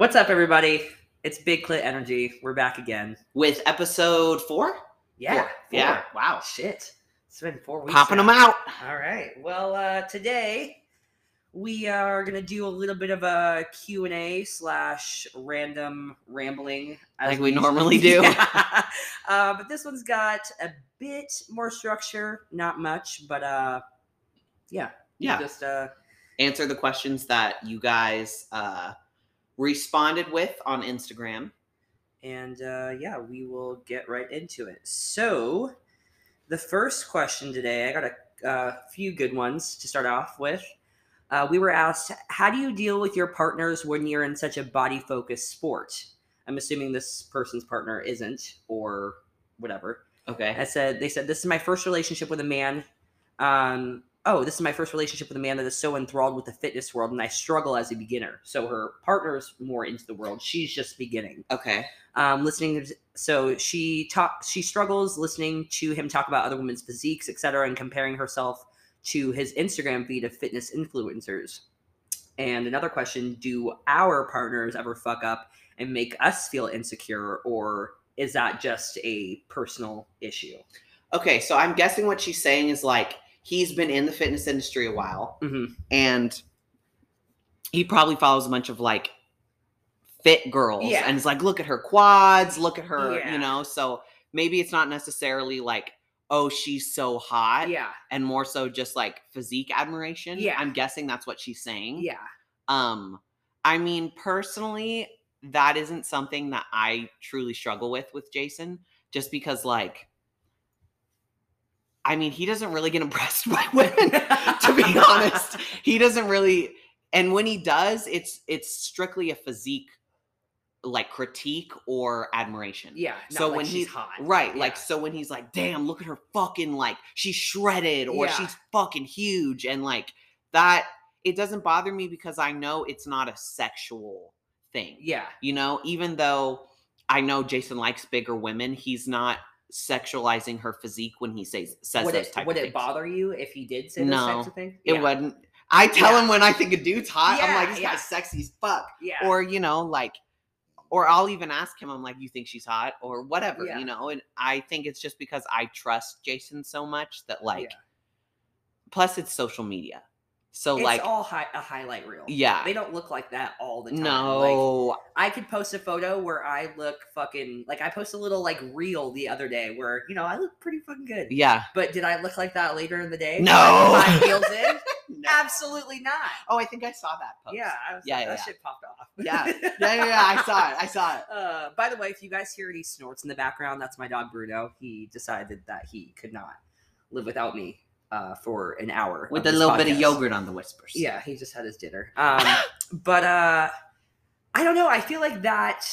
What's up, everybody? It's Big Clit Energy. We're back again. with episode four. Yeah, Four. four. Yeah. Wow. Shit, it's been four weeks. Popping now. them out. All right. Well, uh, today we are gonna do a little bit of a Q and A slash random rambling, Like we usually- normally do. Yeah. uh, but this one's got a bit more structure, not much, but uh, yeah, Yeah. just uh, Answer the questions that you guys uh, responded with on Instagram. And uh, yeah, we will get right into it. So, the first question today, I got a uh, few good ones to start off with. Uh, we were asked, How do you deal with your partners when you're in such a body focused sport? I'm assuming this person's partner isn't, or whatever. Okay. I said, They said, This is my first relationship with a man. Um, oh, this is my first relationship with a man that is so enthralled with the fitness world, and I struggle as a beginner. So, her partner's more into the world. She's just beginning Okay. um, listening to, so she talk she struggles listening to him talk about other women's physiques etc and comparing herself to his instagram feed of fitness influencers and another question do our partners ever fuck up and make us feel insecure or is that just a personal issue Okay. So I'm guessing what she's saying is like he's been in the fitness industry a while hmm and he probably follows a bunch of like fit girls Yeah. and it's like look at her quads look at her Yeah. you know so maybe it's not necessarily like oh she's so hot yeah and more so just like physique admiration Yeah. i'm guessing that's what she's saying yeah um i mean personally that isn't something that i truly struggle with with jason just because like i mean he doesn't really get impressed by women to be honest. He doesn't really and when he does it's it's strictly a physique like critique or admiration. Yeah so like when he's hot. right Yeah. like so when he's like damn look at her fucking like she's shredded or Yeah. she's fucking huge and like that it doesn't bother me because i know it's not a sexual thing. Yeah. You know even though i know jason likes bigger women he's not sexualizing her physique when he says says would those it type would of it things. bother you if he did say those No, types of things it Yeah. wouldn't i tell Yeah. him when i think a dude's hot i'm like this yeah. guy's sexy as fuck yeah or you know like or i'll even ask him i'm like you think she's hot or whatever Yeah. you know and i think it's just because i trust jason so much that like Yeah. plus it's social media so like it's like all hi- a highlight reel yeah they don't look like that all the time. Like, no I could post a photo where I look fucking like I post a little like reel the other day where you know I look pretty fucking good. yeah But did I look like that later in the day? No. My heels in? No. Absolutely not. oh i think i saw that post Yeah, Yeah, like, yeah, that yeah. shit popped off. Yeah. yeah yeah yeah i saw it i saw it Uh, by the way, if you guys hear any snorts in the background, that's my dog Bruno. He decided that he could not live without me uh, for an hour with a little bit of yogurt on the whispers Yeah, he just had his dinner. Um, but uh, I don't know. I feel like that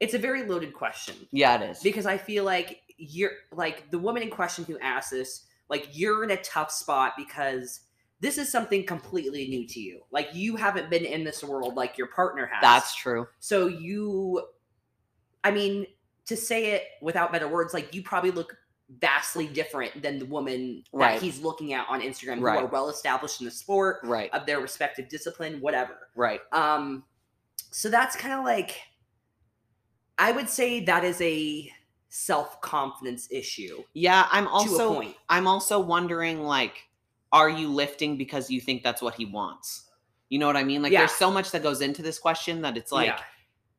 it's a very loaded question yeah it is because I feel like you're like the woman in question who asked this, like you're in a tough spot because this is something completely new to you. Like you haven't been in this world like your partner has. that's true so you. I mean, to say it without better words, like you probably look vastly different than the woman that he's looking at on Instagram who are well established in the sport right of their respective discipline, whatever. right Um, so that's kind of like, I would say that is a self confidence issue yeah i'm to a also point. I'm also wondering like are you lifting because you think that's what he wants? You know what I mean? Like Yeah. there's so much that goes into this question that it's like yeah,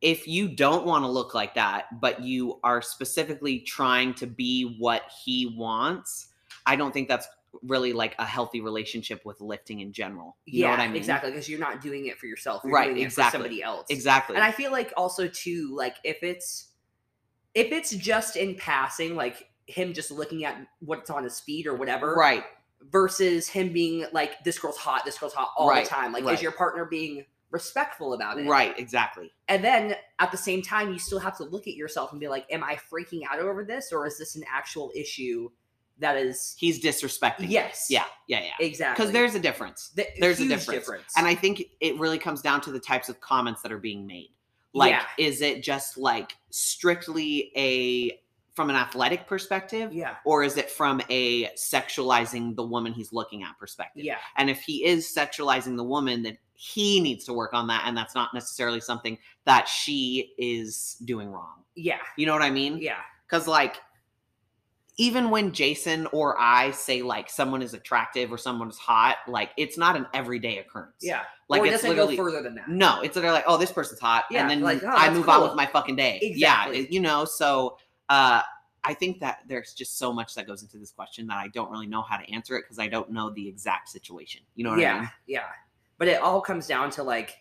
if you don't want to look like that but you are specifically trying to be what he wants, I don't think that's really like a healthy relationship with lifting in general. You yeah, know what I mean? exactly, because you're not doing it for yourself, you're Right, doing it exactly. for somebody else. Exactly. And I feel like also too, like if it's if it's just in passing, like him just looking at what's on his feet or whatever, right. versus him being like, this girl's hot, this girl's hot all Right, the time. Like, right. is your partner being respectful about it? Right, exactly. And then at the same time, you still have to look at yourself and be like, am I freaking out over this or is this an actual issue that is. He's disrespecting. Yes. Yeah, yeah, yeah. Exactly. Because there's a difference. The- there's a huge difference. And I think it really comes down to the types of comments that are being made. Like, Yeah. is it just like strictly a from an athletic perspective Yeah. or is it from a sexualizing the woman he's looking at perspective Yeah. and if he is sexualizing the woman then he needs to work on that and that's not necessarily something that she is doing wrong Yeah. you know what i mean Yeah. because like even when jason or i say like someone is attractive or someone is hot like it's not an everyday occurrence. Yeah. like or it it's doesn't go further than that. no, it's literally like, oh, this person's hot, Yeah, and then like, oh, I move on with my fucking day. Exactly. Yeah, you know. So uh, I think that there's just so much that goes into this question that I don't really know how to answer it because I don't know the exact situation. You know what yeah. I mean? Yeah. Yeah. But it all comes down to like,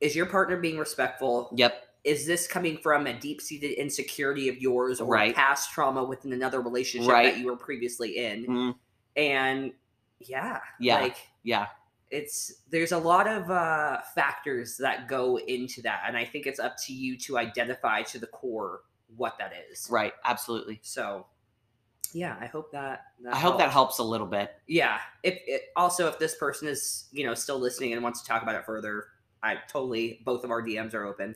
is your partner being respectful? Yep. Is this coming from a deep seated insecurity of yours or Right. past trauma within another relationship Right. that you were previously in? Mm, And yeah. Yeah. Like, yeah. it's there's a lot of uh factors that go into that and i think it's up to you to identify to the core what that is Right. Absolutely. so yeah i hope that, that I hope that helps a little bit. yeah if it, also if this person is you know still listening and wants to talk about it further i totally both of our dms are open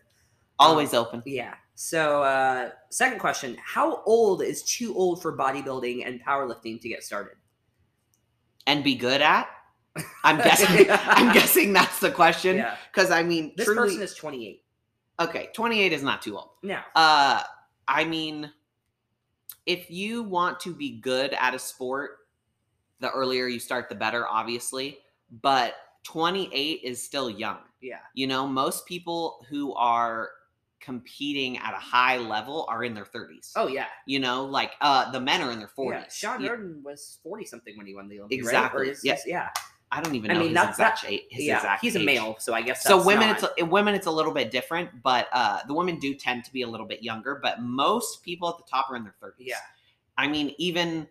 Always open. yeah so uh second question how old is too old for bodybuilding and powerlifting to get started And be good at. I'm guessing. I'm guessing that's the question. yeah Because I mean, this truly, person is 28 okay. 28 is not too old. no Uh, I mean, if you want to be good at a sport, the earlier you start, the better, obviously. But 28 is still young. yeah You know, most people who are competing at a high level are in their 30s. oh yeah You know, like uh the men are in their 40s. Yeah, Shawn Rhoden was forty something when he won the Olympics. Exactly, Right? Is- yeah. yeah. I don't even I know mean, his that's- exact that- age. His yeah. exact He's a male, so I guess So that's women, not- it's a, women, it's a little bit different, but uh, the women do tend to be a little bit younger. But most people at the top are in their thirties. yeah, I mean, even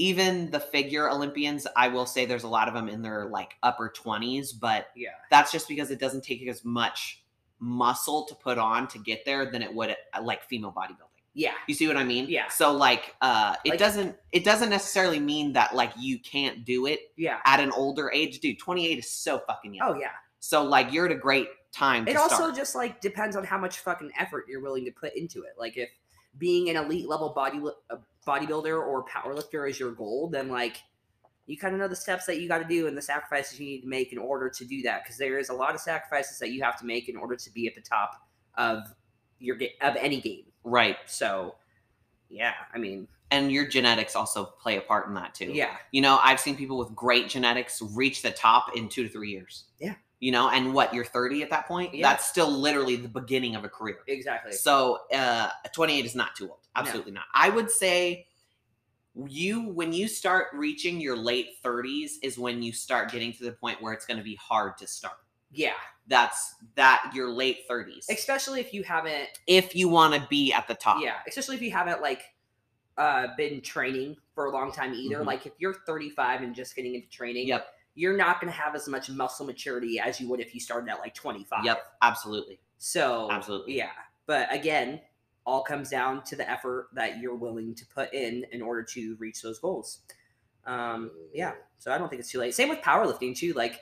even the figure Olympians, I will say there's a lot of them in their like upper twenties, but yeah, that's just because it doesn't take as much muscle to put on to get there than it would at, like female bodybuilding. Yeah, You see what I mean? Yeah. So like, uh, it Like- doesn't it doesn't necessarily mean that like you can't do it yeah. at an older age, dude. 28 is so fucking young. Oh yeah. So like, you're at a great time. To It also start. just like depends on how much fucking effort you're willing to put into it. Like if being an elite level body uh, bodybuilder or powerlifter is your goal, then like you kind of know the steps that you got to do and the sacrifices you need to make in order to do that. Because there is a lot of sacrifices that you have to make in order to be at the top of your of any game. Right. So yeah, I mean, And your genetics also play a part in that too. yeah, You know, I've seen people with great genetics reach the top in two to three years. Yeah. You know, and what you're 30 at that point? Yeah. That's still literally the beginning of a career. exactly. So uh 28 is not too old. Absolutely not. I would say you when you start reaching your late 30s is when you start getting to the point where it's going to be hard to start. Yeah, That's that your late 30s. especially if you haven't if you want to be at the top. Yeah, especially if you haven't like uh been training for a long time either. Mhm. Like if you're 35 and just getting into training, Yep. you're not going to have as much muscle maturity as you would if you started at like 25. Yep. Absolutely. So Absolutely. yeah, but again, all comes down to the effort that you're willing to put in in order to reach those goals. Um, yeah, so I don't think it's too late. Same with powerlifting too. Like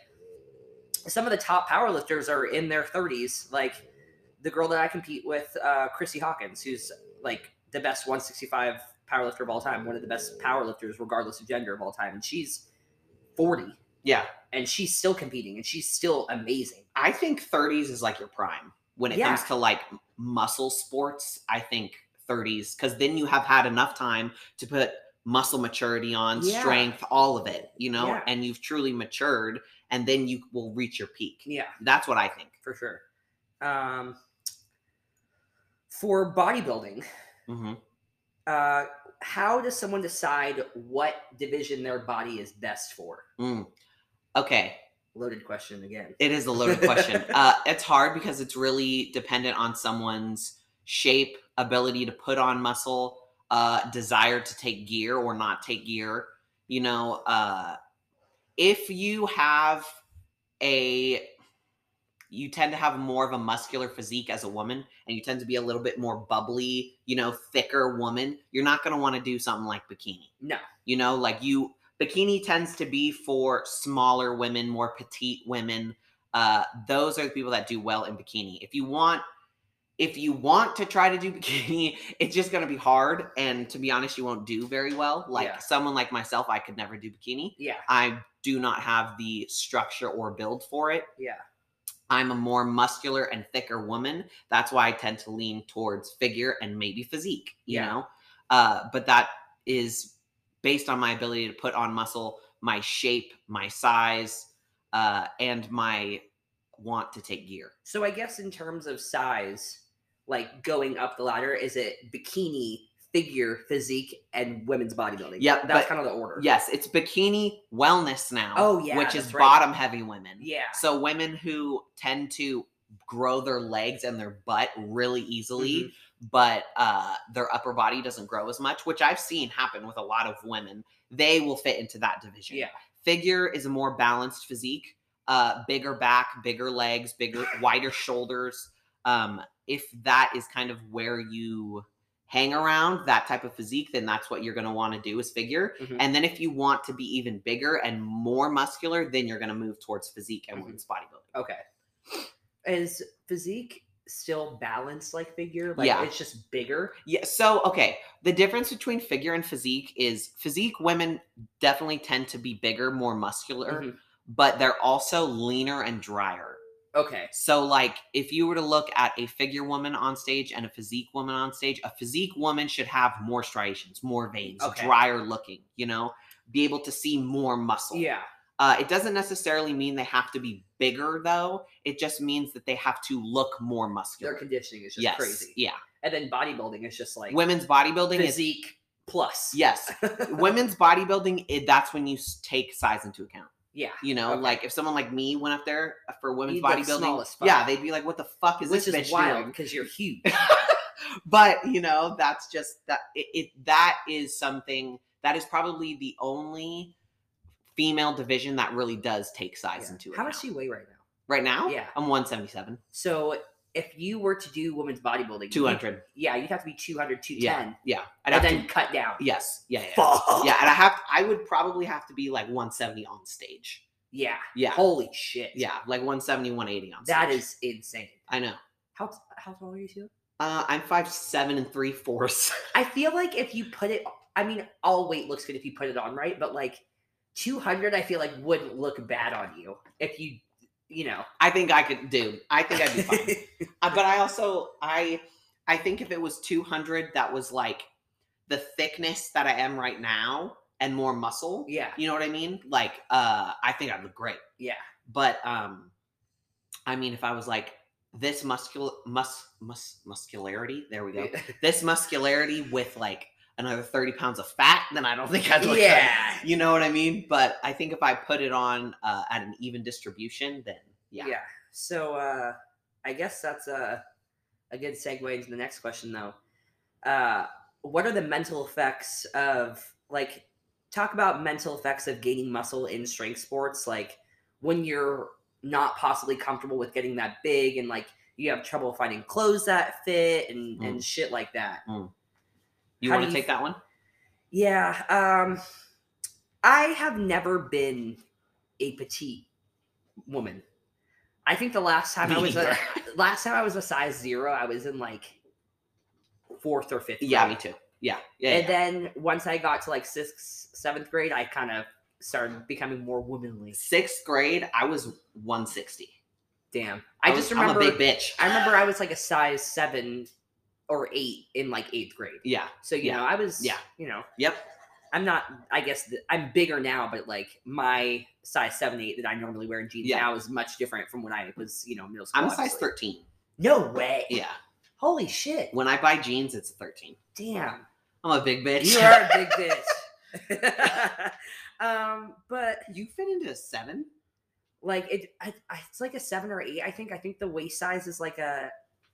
some of the top powerlifters are in their 30s. Like the girl that I compete with, uh, Kristy Hawkins, who's like the best 165 powerlifter of all time, one of the best powerlifters, regardless of gender of all time, and she's 40 Yeah. and she's still competing and she's still amazing. I think 30s is like your prime when it Yeah. comes to like muscle sports. I think 30s because then you have had enough time to put muscle maturity on, Yeah. strength, all of it, you know, Yeah. and you've truly matured and then you will reach your peak. Yeah. That's what I think. for sure. Um, for bodybuilding, hmm uh, how does someone decide what division their body is best for? Mm. Okay. Loaded question again. It is a loaded question. uh, it's hard because it's really dependent on someone's shape, ability to put on muscle, uh, desire to take gear or not take gear. You know, uh, if you have a, you tend to have more of a muscular physique as a woman, and you tend to be a little bit more bubbly, you know, thicker woman. You're not going to want to do something like bikini. No. You know, like you bikini tends to be for smaller women, more petite women. Uh, those are the people that do well in bikini. If you want if you want to try to do bikini, it's just going to be hard. And to be honest, you won't do very well. Like Yeah. someone like myself, I could never do bikini. Yeah. I do not have the structure or build for it. Yeah. I'm a more muscular and thicker woman. That's why I tend to lean towards figure and maybe physique, you Yeah. know? Uh, but that is based on my ability to put on muscle, my shape, my size, uh, and my want to take gear. So I guess in terms of size, like going up the ladder, is it bikini, figure, physique, and women's bodybuilding? Yeah, that's but- kind of the order. Yes, it's bikini wellness now. Oh, yeah, which is right. bottom heavy women. Yeah. So women who tend to grow their legs and their butt really easily, Mm-hmm. but uh, their upper body doesn't grow as much, which I've seen happen with a lot of women. They will fit into that division. Yeah. Figure is a more balanced physique, uh, bigger back, bigger legs, bigger, wider shoulders. Um, if that is kind of where you hang around that type of physique, then that's what you're going to want to do is figure. Mhm. And then if you want to be even bigger and more muscular, then you're going to move towards physique and Mhm. women's bodybuilding. Okay. Is physique still balanced like figure? Like Yeah. it's just bigger? Yeah. So, okay. The difference between figure and physique is physique women definitely tend to be bigger, more muscular, Mhm. but they're also leaner and drier. Okay. So, like, if you were to look at a figure woman on stage and a physique woman on stage, a physique woman should have more striations, more veins, Okay. drier looking, you know, be able to see more muscle. Yeah. Uh, it doesn't necessarily mean they have to be bigger, though. It just means that they have to look more muscular. Their conditioning is just yes. crazy. Yeah. And then bodybuilding is just like Women's bodybuilding is physique plus. yes. Women's bodybuilding, it, that's when you take size into account. Yeah. You know, Okay. like if someone like me went up there uh, for women's You'd bodybuilding, yeah, they'd be like, "What the fuck is Which this is bitch wild because you're huge. but you know, that's just that. It, it that is something that is probably the only female division that really does take size Yeah. into How account. does she weigh right now? right now? Yeah. I'm 177, So if you were to do women's bodybuilding, you- 200. yeah, you'd have to be 200, 210, Yeah, I'd and then to. cut down. Yes, yeah, yeah, Fuck. yeah. And I have, I would probably have to be like 170 on stage. Yeah. Yeah, Holy shit. yeah, like 170, 180 on stage. That is insane. I know. How how tall are you two? Uh, I'm five seven and three fourths. I feel like if you put it, I mean, all weight looks good if you put it on, right? But like 200, I feel like wouldn't look bad on you if you, you know. I think I could do. I think I'd be fine. Uh, but I also I I think if it was 200 that was like the thickness that I am right now and more muscle. yeah. You know what I mean? Like uh I think I'd look great. Yeah. But um I mean if I was like this muscul mus mus muscularity, there we go. This muscularity with like another 30 pounds of fat, then I don't think I'd look yeah. good. You know what I mean? But I think if I put it on uh, at an even distribution, then yeah. Yeah. So uh I guess that's a a good segue into the next question though. Uh what are the mental effects of like talk about mental effects of gaining muscle in strength sports like when you're not possibly comfortable with getting that big and like you have trouble finding clothes that fit and and shit like that. You How want to take that one? Yeah, um I have never been a petite woman. I think the last time I Me was a, last time I was a size 0, I was in like 4th or 5th Yeah, me too. Yeah, yeah. and yeah. then once I got to like 6th, 7th grade, I kind of started becoming more womanly. Sixth grade, I was 160. Damn. I, was- just remember I'm a big bitch. I remember I was like a size 7 or 8 in like 8th grade. Yeah. So, you Yeah. know, I was Yeah. you know, Yep. I'm not. I guess th- I'm bigger now, but like my size seven eight that I normally wear in jeans Yeah. now is much different from when I was, you know, middle school. I'm a size 13. No way. Yeah. Holy shit. When I buy jeans, it's a 13. Damn. I'm a big bitch. You are a big bitch. um, but you fit into a seven? like it, I, I, it's like a seven or eight. I think. I think the waist size is like a.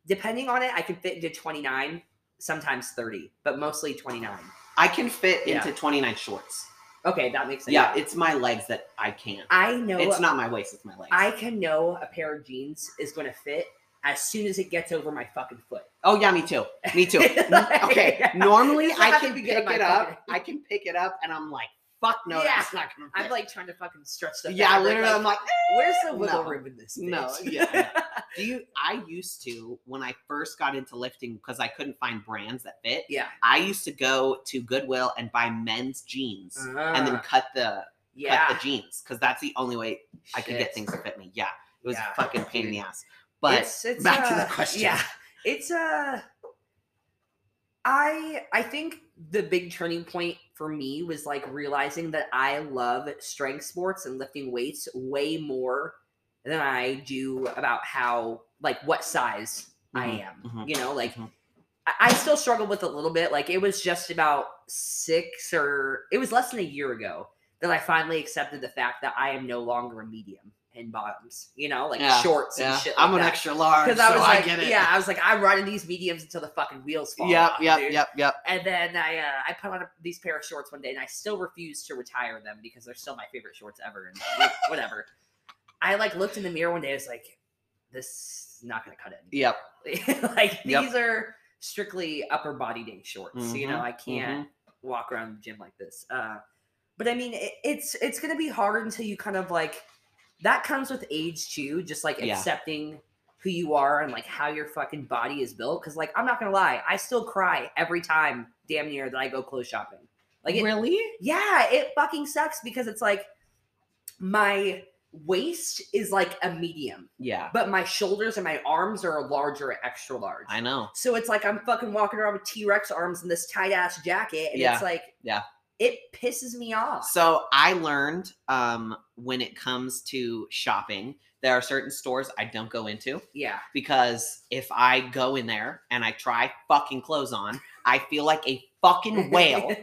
Depending on it, I can fit into twenty nine, sometimes thirty, but mostly twenty nine. I can fit Yeah. into 29 shorts. Okay, that makes sense. Yeah, it's my legs that I can't. I know. It's not my waist, it's my legs. I can know a pair of jeans is going to fit as soon as it gets over my fucking foot. oh, yeah, me too. Me too. Like, okay, normally I to can be pick my it up. I can pick it up and I'm like, fuck no, Yeah. that's not gonna fit. I'm like trying to fucking stretch the yeah, fabric, literally, I'm like, where's the wiggle no. room in this? No, bitch? yeah. do you? I used to when I first got into lifting because I couldn't find brands that fit. yeah. I used to go to Goodwill and buy men's jeans and then Ah, cut the yeah. cut the jeans because that's the only way I could get things to fit me. Yeah, it was Yeah, a fucking pain in the ass. But it's, it's, back to the uh, question. Yeah, it's uh I I think the big turning point for me was like realizing that I love strength sports and lifting weights way more than I do about how like what size I Mhm, am. mhm, You know, like mhm. I, I still struggle with a little bit. Like it was just about six or it was less than a year ago that I finally accepted the fact that I am no longer a medium in bottoms. You know, like Yeah, shorts and yeah, shit. I'm an that. extra large, Because I so was like, get it. yeah, I was like, I'm running these mediums until the fucking wheels fall Yep, off. yep, dude. yep, yep. And then I uh, I put on a, these pair of shorts one day, and I still refuse to retire them because they're still my favorite shorts ever. And wh- whatever. I like looked in the mirror one day. I was like, this is not gonna cut it. Yep. like Yep. these are strictly upper body day shorts. You know, I can't walk around the gym like this. Uh, but I mean, it, it's it's gonna be hard until you kind of like that comes with age too. Just like Yeah. accepting who you are and like how your fucking body is built. Because like I'm not gonna lie, I still cry every time, damn near that I go clothes shopping. Like it, really? yeah, it fucking sucks because it's like my waist is like a medium, Yeah, but my shoulders and my arms are a large or extra large. I know. So it's like I'm fucking walking around with T Rex arms in this tight ass jacket, and Yeah. it's like, Yeah. It pisses me off. So I learned um, when it comes to shopping, there are certain stores I don't go into yeah, because if I go in there and I try fucking clothes on, I feel like a fucking whale.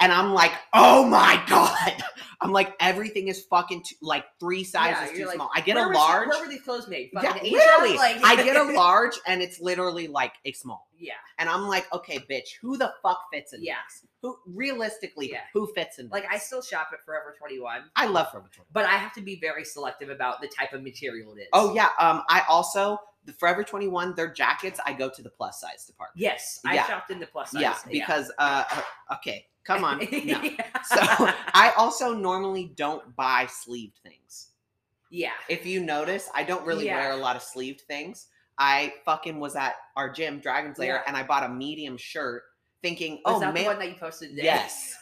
and I'm like, oh my god! I'm like, everything is fucking too, like three sizes Yeah, too like, small. I get a large. Where were these clothes made? Yeah, Asia? literally, Like, I get a large, and it's literally like a small. yeah, And I'm like, okay, bitch, who the fuck fits in Yeah. this? Who realistically, Yeah. who fits in? like I still shop at Forever Twenty One, I love Forever 21. but I have to be very selective about the type of material it is. Oh yeah, um, I also the Forever 21, their jackets, I go to the plus size department. yes, I Yeah. shopped in the plus size. Yeah, because uh, uh, okay, come on, no. yeah. So I also normally don't buy sleeved things. yeah, If you notice, I don't really Yeah. wear a lot of sleeved things. I fucking was at our gym, Dragon's Lair, Yeah. and I bought a medium shirt, thinking, oh, that the one that you posted today? yes,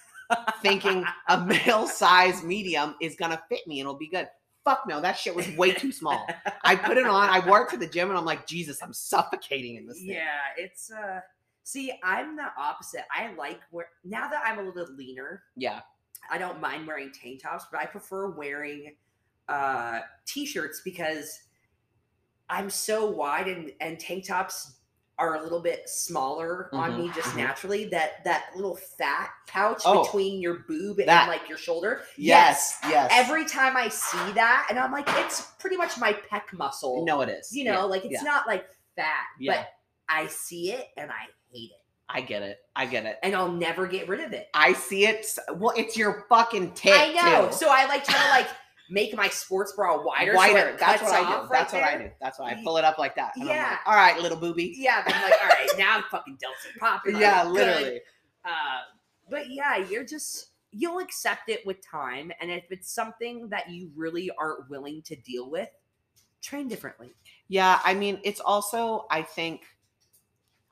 thinking a male size medium is gonna fit me and it'll be good. Fuck no, that shit was way too small. I put it on, I wore it to the gym, and I'm like, Jesus, I'm suffocating in this thing. Yeah, it's uh see, I'm the opposite. I like where now that I'm a little leaner, Yeah, I don't mind wearing tank tops, but I prefer wearing uh t-shirts because I'm so wide and and tank tops are a little bit smaller on Mhm, me just mhm. naturally that that little fat pouch Oh, between your boob and that. like your shoulder yes, yes. every time i see that and i'm like it's pretty much my pec muscle no, it is. you know Yeah, like it's yeah. not like fat Yeah. but i see it and i hate it I get it. I get it. and i'll never get rid of it I see it. Well, it's your fucking tit. i know too. so i like try to like make my sports bra wider Wider. it That's what I do. right That's what I do. That's why I pull it up like that. And I'm Yeah. like, all right, little booby. yeah i'm like all right now i'm fucking delta popping I'm Yeah, literally. uh but yeah you're just you'll accept it with time and if it's something that you really aren't willing to deal with train differently Yeah, I mean, it's also, I think,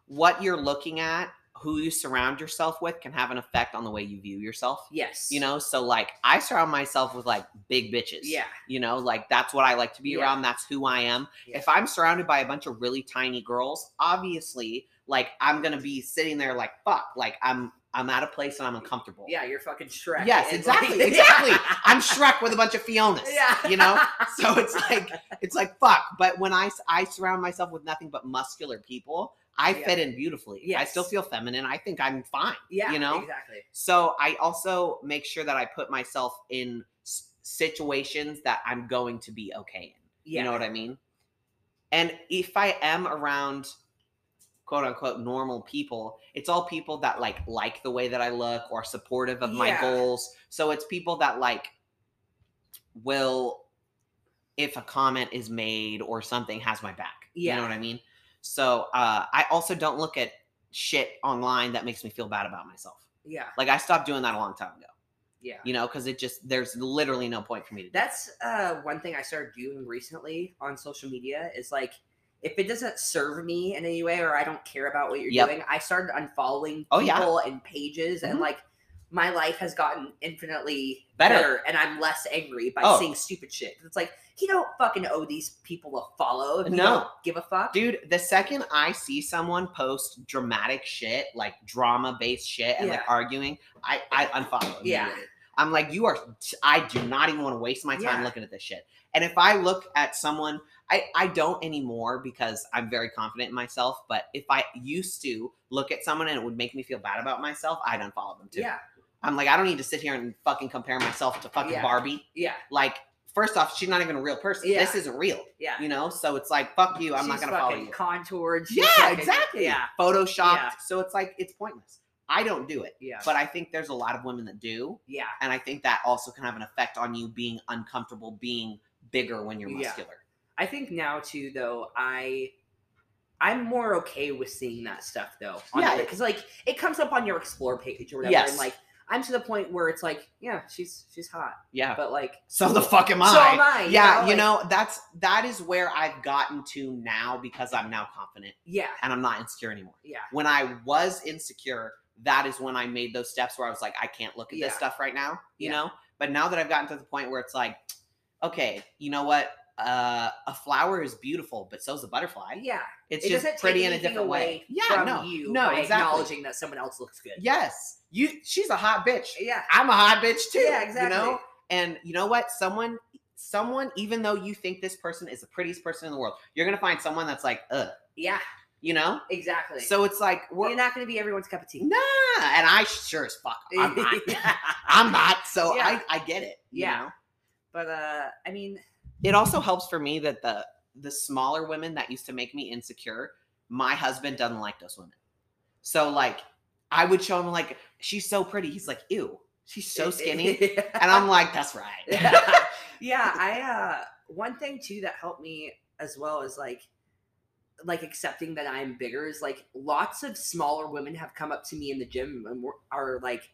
what you're looking at, who you surround yourself with, can have an effect on the way you view yourself. yes You know, so like I surround myself with like big bitches. yeah You know, like that's what I like to be Yeah. around. That's who I am. Yeah. If I'm surrounded by a bunch of really tiny girls, obviously, like I'm gonna be sitting there like fuck, like I'm I'm at a place and I'm uncomfortable. Yeah, you're fucking Shrek. Yes, exactly, like- exactly. I'm Shrek with a bunch of Fionas. Yeah. You know? So it's like it's like fuck. But when I I surround myself with nothing but muscular people, I Yeah. fit in beautifully. Yeah, I still feel feminine. I think I'm fine. yeah, you know? exactly. So I also make sure that I put myself in s- situations that I'm going to be okay in. Yeah, You know what I mean? And if I am around quote unquote normal people, it's all people that like like the way that I look or supportive of my goals. So it's people that like will if a comment is made or something has my back. Yeah. You know what I mean? So uh I also don't look at shit online that makes me feel bad about myself. yeah, Like I stopped doing that a long time ago. Yeah. You know, because it just there's literally no point for me to. do That's uh one thing I started doing recently on social media is like if it doesn't serve me in any way or I don't care about what you're Yep. doing, I started unfollowing Oh, yeah. people and pages and Mhm. like my life has gotten infinitely Better. better, and I'm less angry by Oh. seeing stupid shit. It's like you don't fucking owe these people a follow if No. don't give a fuck. Dude, the second I see someone post dramatic shit, like drama based shit and like arguing, I, I unfollow. Yeah. immediately. I'm like, you are, I do not even want to waste my time Yeah. looking at this shit. And if I look at someone, I, I don't anymore because I'm very confident in myself. But if I used to look at someone and it would make me feel bad about myself, I'd unfollow them too. Yeah, I'm like, I don't need to sit here and fucking compare myself to fucking Yeah. Barbie. yeah, Like, first off, she's not even a real person. Yeah. This isn't real. yeah. You know? So it's like, fuck you. I'm not going to follow you. Contoured. she's Yeah, fucking- exactly. Yeah, Photoshopped. Yeah. So it's like it's pointless. I don't do it. yeah, But I think there's a lot of women that do. yeah. And I think that also can have an effect on you being uncomfortable being bigger when you're Yeah. muscular. I think now too, though, I I'm more okay with seeing that stuff though. Yeah. because like it comes up on your explore page or whatever, Yes. and like I'm to the point where it's like, yeah, she's she's hot, Yeah. but like So the fuck am I? so am I. you yeah, know, you like- know, that's that is where I've gotten to now because I'm now confident yeah, and I'm not insecure anymore. yeah, When I was insecure, that is when I made those steps where I was like, I can't look at Yeah. this stuff right now, you Yeah. know? But now that I've gotten to the point where it's like, okay, you know what? Uh, a flower is beautiful, but so's a butterfly. yeah. It's it just pretty in a different way. Yeah, no, you no, exactly. acknowledging that someone else looks good. Yes, you. She's a hot bitch. yeah, I'm a hot bitch too. yeah, exactly. You know, and you know what? Someone, someone, even though you think this person is the prettiest person in the world, you're gonna find someone that's like, ugh. yeah, You know. exactly. So it's like we're you're not to be everyone's cup of tea. nah, and I sure as fuck I'm not. I'm not. So Yeah. I I get it. you Yeah. know? But uh, I mean, It also helps for me that the the smaller women that used to make me insecure, my husband doesn't like those women. So like, I would show him like, she's so pretty. He's like, ew, she's so skinny. And I'm like, that's right. yeah. yeah, I uh one thing too that helped me as well is like like accepting that I'm bigger is like lots of smaller women have come up to me in the gym and are like,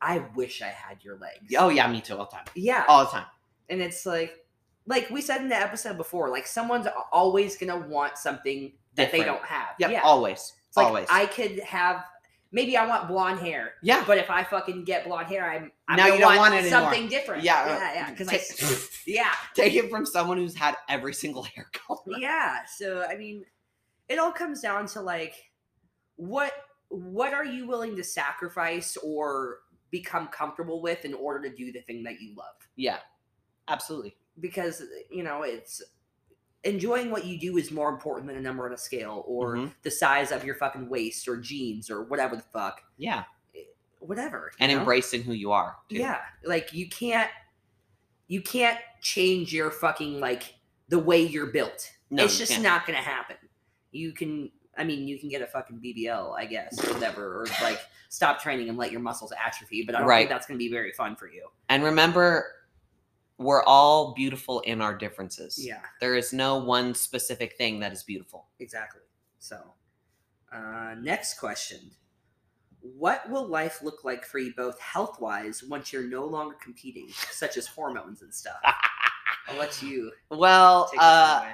I wish I had your legs. oh yeah, me too, all the time. yeah. All the time. and it's like like we said in the episode before, like someone's always gonna want something that they don't have. Yep, yeah. always. It's like always. I could have maybe I want blonde hair. yeah. But if I fucking get blonde hair, I'm, I'm Now you don't want, want it anymore. something different. Yeah, uh, yeah, yeah. Because I, yeah, Take it from someone who's had every single hair color. yeah. So I mean, it all comes down to like, what what are you willing to sacrifice or become comfortable with in order to do the thing that you love? Yeah, absolutely. Because you know it's enjoying what you do is more important than a number on a scale or Mhm. the size of your fucking waist or jeans or whatever the fuck, Yeah, whatever. and know? embracing who you are. too. Yeah, like you can't you can't change your fucking like the way you're built. No, it's just not gonna happen. You can I mean you can get a fucking BBL, I guess, or whatever, or like stop training and let your muscles atrophy, but I don't Right. think that's gonna be very fun for you. And remember, we're all beautiful in our differences. Yeah, There is no one specific thing that is beautiful. exactly. So uh next question. What will life look like for you both health wise once you're no longer competing, such as hormones and stuff? I'll let you Well, uh.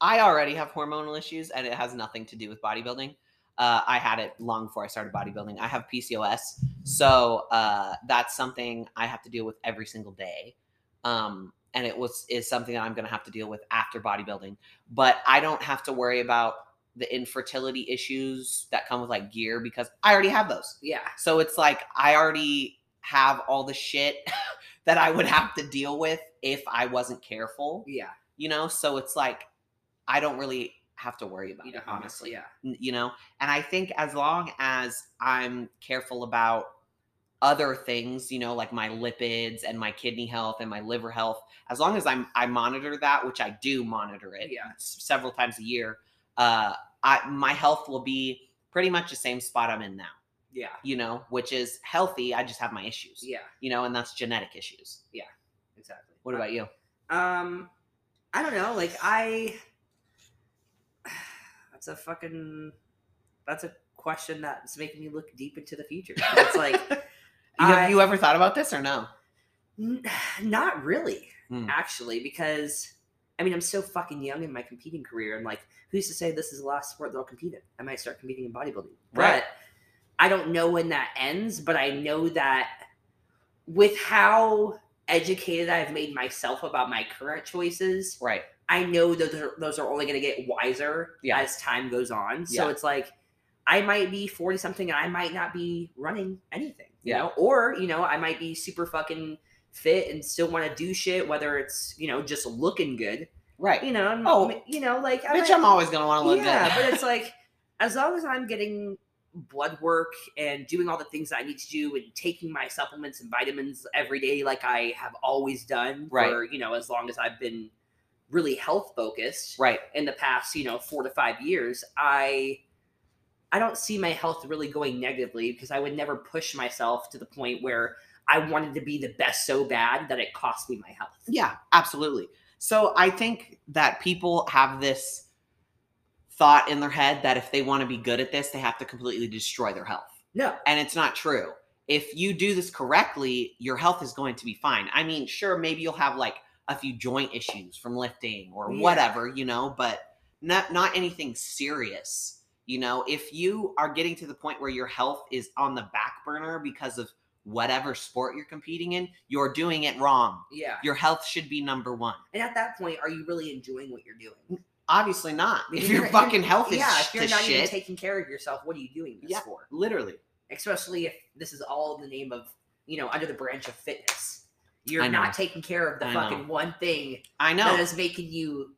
I already have hormonal issues, and it has nothing to do with bodybuilding. Uh, I had it long before I started bodybuilding. I have PCOS, so uh, that's something I have to deal with every single day. Um, and it was is something that I'm going to have to deal with after bodybuilding. But I don't have to worry about the infertility issues that come with like gear because I already have those. Yeah. So it's like I already have all the shit that I would have to deal with if I wasn't careful Yeah. you know so it's like i don't really have to worry about You it honestly Yeah. You know and i think as long as i'm careful about other things you know like my lipids and my kidney health and my liver health as long as i'm i monitor that which i do monitor it Yeah. several times a year uh i my health will be pretty much the same spot i'm in now Yeah. you know which is healthy i just have my issues Yeah. you know and that's genetic issues Yeah. Exactly. what about you Um, I don't know. Like I, that's a fucking, that's a question that's making me look deep into the future. It's like have I- you ever thought about this or no? N- Not really, Hmm. actually, because I mean, I'm so fucking young in my competing career. and like, who's to say this is the last sport that I'll compete in? I might start competing in bodybuilding. Right. But I don't know when that ends, but I know that with how educated I've made myself about my current choices, Right. I know that those are, those are only going to get wiser Yeah. as time goes on. So Yeah. it's like I might be 40 something and I might not be running anything, Yeah. know, or, you know, I might be super fucking fit and still want to do shit, whether it's, you know, just looking good, Right. you know, and, Oh, you know, like, I Bitch, might- I'm always gonna want to look yeah, good. but it's like, as long as I'm getting blood work and doing all the things that I need to do and taking my supplements and vitamins every day, like I have always done Right. for, you know, as long as I've been really health focused right. in the past, you know, four to five years, I I don't see my health really going negatively because I would never push myself to the point where I wanted to be the best so bad that it cost me my health. Yeah, absolutely. So I think that people have this thought in their head that if they want to be good at this, they have to completely destroy their health. No. And it's not true. If you do this correctly, your health is going to be fine. I mean, sure, maybe you'll have like a few joint issues from lifting or Yeah. whatever, you know, but not not anything serious. You know, if you are getting to the point where your health is on the back burner because of whatever sport you're competing in, you're doing it wrong. Yeah. Your health should be number one. And at that point, are you really enjoying what you're doing? Obviously not. Because If your you're- fucking health is yeah, if you're not even taking care of yourself, what are you doing this Yeah. for? literally. Especially if this is all in the name of, you know, under the branch of fitness. You're not taking care of the I know. fucking one thing I know. that is making you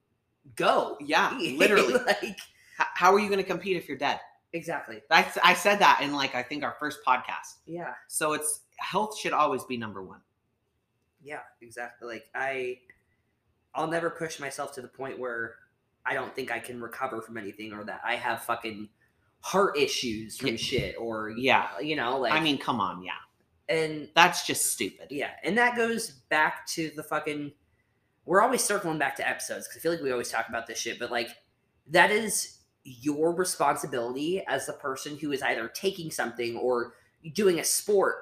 go. yeah, literally. like How are you going to compete if you're dead? exactly. I, I said that in like I think our first podcast. Yeah. So it's health should always be number one. Yeah, exactly. Like I I'll never push myself to the point where I don't think I can recover from anything or that I have fucking heart issues from Yeah. shit or Yeah. you know, like I mean, come on, yeah, and that's just stupid. yeah, and that goes back to the fucking we're always circling back to episodes because I feel like we always talk about this shit, but like that is your responsibility as the person who is either taking something or doing a sport.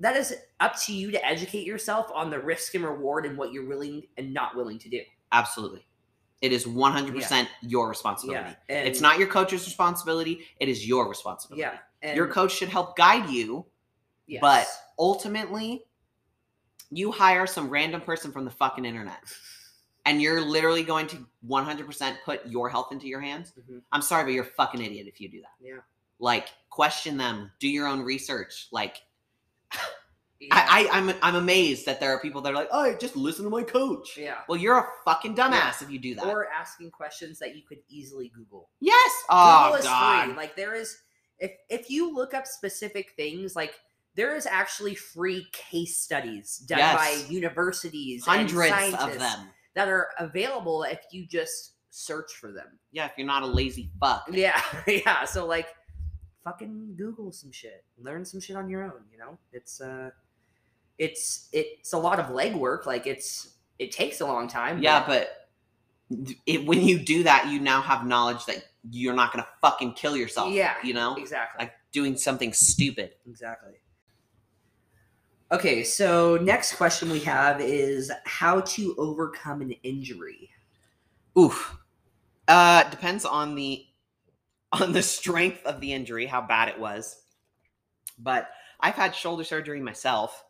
That is up to you to educate yourself on the risk and reward and what you're willing and not willing to do. Absolutely, it is one hundred percent your responsibility. Yeah, It's not your coach's responsibility. It is your responsibility. Yeah, and your coach should help guide you, yes. but ultimately, you hire some random person from the fucking internet. And you're literally going to 100% put your health into your hands, Mhm. I'm sorry, but you're a fucking idiot if you do that. Yeah. Like, question them, do your own research. Like, yeah, I, I, I'm, I'm amazed that there are people that are like, oh, just listen to my coach. yeah. Well, you're a fucking dumbass if you do that. Or asking questions that you could easily Google. yes. Oh, Google is God. free. Like there is, if if you look up specific things, like there is actually free case studies done Yes. by universities, and Hundreds of them. That are available if you just search for them. Yeah, if you're not a lazy fuck. Yeah, yeah. So like, fucking Google some shit, learn some shit on your own. You know, it's uh, it's it's a lot of legwork. Like it's it takes a long time. Yeah, but it, when you do that, you now have knowledge that you're not to fucking kill yourself. Yeah, You know? exactly. Like doing something stupid. Exactly. Okay, so next question we have is how to overcome an injury. Oof. Uh depends on the on the strength of the injury, how bad it was. But I've had shoulder surgery myself,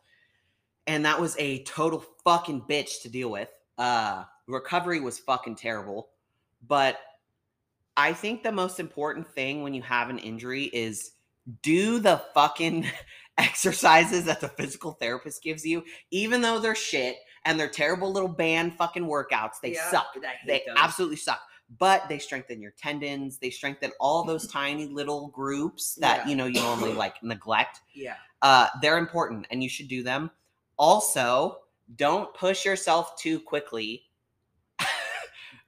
and that was a total fucking bitch to deal with. Uh recovery was fucking terrible. But I think the most important thing when you have an injury is do the fucking exercises that the physical therapist gives you, even though they're shit and they're terrible little band fucking workouts. They Yeah, suck. They those. absolutely suck. But they strengthen your tendons. They strengthen all those tiny little groups that Yeah. you know you normally like neglect. Yeah. Uh, they're important, and you should do them. Also, don't push yourself too quickly.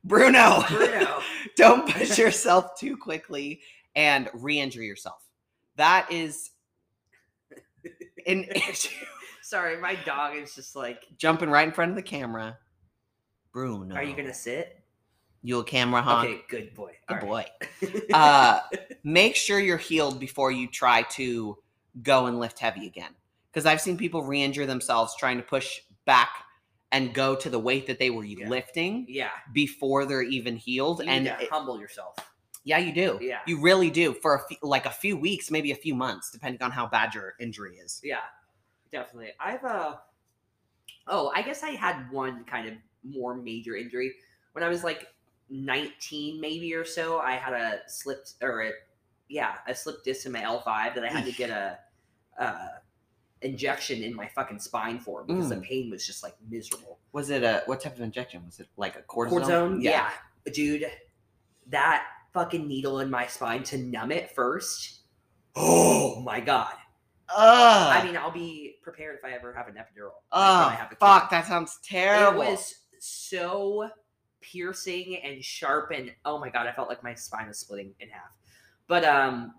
Bruno, Bruno. don't push yourself too quickly and re-injure yourself. That is an issue. Sorry, my dog is just like, Jumping right in front of the camera. Bruno. are you to sit? You a camera honk? Okay, good boy. Good All boy. right. Uh, make sure you're healed before you try to go and lift heavy again. because I've seen people re-injure themselves trying to push back and go to the weight that they were Yeah. lifting Yeah. before they're even healed. You and it- humble yourself. Yeah, you do. Yeah. You really do for a few, like a few weeks, maybe a few months, depending on how bad your injury is. Yeah, definitely. I've uh oh, I guess I had one kind of more major injury when I was like 19 maybe or so. I had a slipped or a, yeah, a slip disc in my L5 that I had to get a uh injection in my fucking spine for because the Mm. pain was just like miserable. Was it a what type of injection? Was it like a cortisone? Cortisone, yeah. Dude, that fucking needle in my spine to numb it first. Oh my god. Ugh. I mean, I'll be prepared if I ever have an epidural. oh have fuck, that sounds terrible. It was so piercing and sharp, and oh my god, I felt like my spine was splitting in half. But um,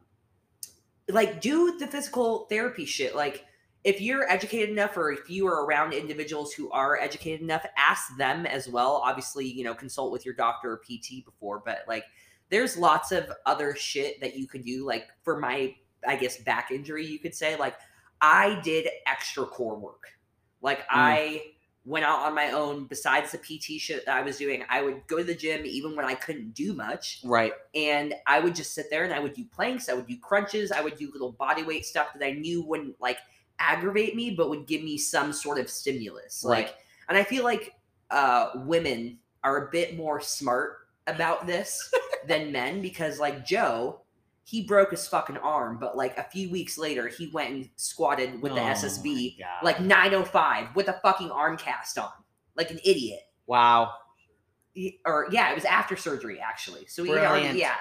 like, do the physical therapy shit. Like, if you're educated enough, or if you are around individuals who are educated enough, ask them as well. Obviously, you know, consult with your doctor or PT before, but like, there's lots of other shit that you could do. Like for my, I guess, back injury, you could say, like, I did extra core work. Like I went out on my own. Besides the PT shit that I was doing, I would go to the gym even when I couldn't do much, right. and I would just sit there and I would do planks, I would do crunches, I would do little body weight stuff that I knew wouldn't like aggravate me, but would give me some sort of stimulus. Right. Like, and I feel like uh, women are a bit more smart about this than men because, like Joe, he broke his fucking arm, but like a few weeks later, he went and squatted with the Oh SSB like 905 with a fucking arm cast on, like an idiot. wow. He- or yeah, it was after surgery actually. So he already, yeah.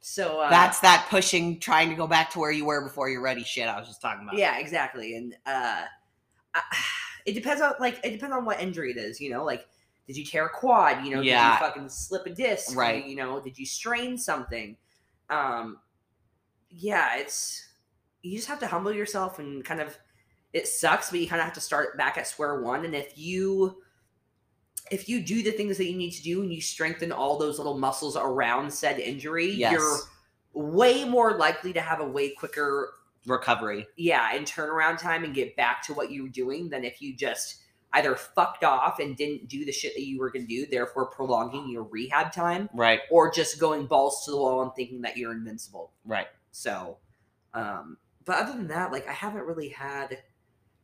So uh, That's that pushing, trying to go back to where you were before you're ready. Shit, I was just talking about. yeah, exactly. And uh, I, it depends on like it depends on what injury it is. You know, like did you tear a quad? You know, Yeah. did you fucking slip a disc? Right. You know, did you strain something? Um, yeah, it's you just have to humble yourself and kind of it sucks, but you kind of have to start back at square one. And if you if you do the things that you need to do and you strengthen all those little muscles around said injury, Yes. you're way more likely to have a way quicker Recovery. yeah and turnaround time and get back to what you were doing than if you just either fucked off and didn't do the shit that you were going to do therefore prolonging your rehab time Right. or just going balls to the wall and thinking that you're invincible Right. so um but other than that like i haven't really had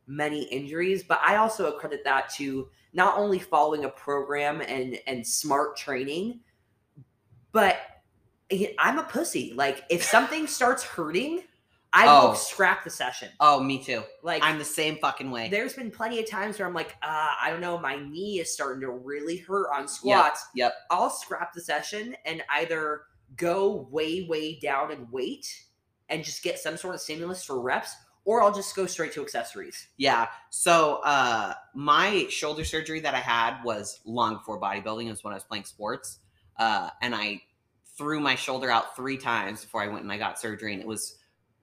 many injuries but i also accredit that to not only following a program and and smart training but i'm a pussy like if something starts hurting i Oh. will scrap the session Oh, me too. like I'm the same fucking way. there's been plenty of times where i'm like uh, i don't know my knee is starting to really hurt on squats Yep. I'll scrap the session and either go way, way down and wait and just get some sort of stimulus for reps, or I'll just go straight to accessories. Yeah. So uh my shoulder surgery that I had was long before bodybuilding. It was when I was playing sports. Uh and I threw my shoulder out three times before I went and I got surgery. And it was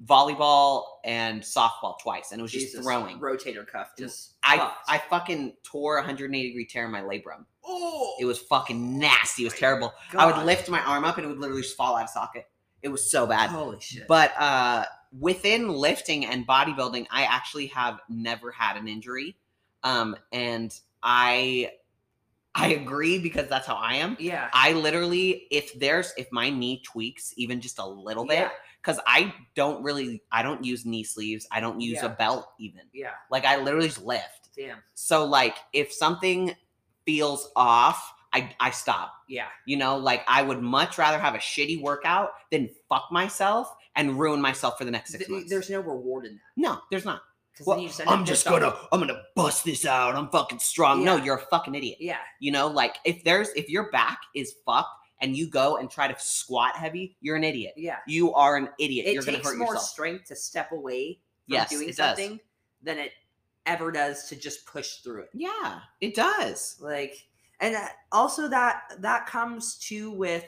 volleyball and softball twice. And it was just throwing. rotator cuff. Just I. I fucking tore a 180 degree tear in my labrum. oh, It was fucking nasty. It was terrible. I would lift my arm up and it would literally just fall out of socket. It was so bad. Holy shit! But uh, within lifting and bodybuilding, I actually have never had an injury, um, and I I agree because that's how I am. yeah, I literally, if there's if my knee tweaks even just a little bit, yeah, because I don't really I don't use knee sleeves, I don't use Yeah. a belt even. yeah. Like I literally just lift. Damn. So like if something feels off, I I stop. Yeah, You know, like I would much rather have a shitty workout than fuck myself and ruin myself for the next six Th- months. there's no reward in that. no, there's not. Well, just I'm just gonna, I'm gonna bust this out. I'm fucking strong. No, you're a fucking idiot. Yeah, You know, like if there's, if your back is fucked and you go and try to squat heavy, you're an idiot. yeah. You are an idiot. It you're gonna takes hurt more yourself. strength to step away from Yes, doing it does. something than it ever does to just push through it. Yeah, it does. like and also that that comes to with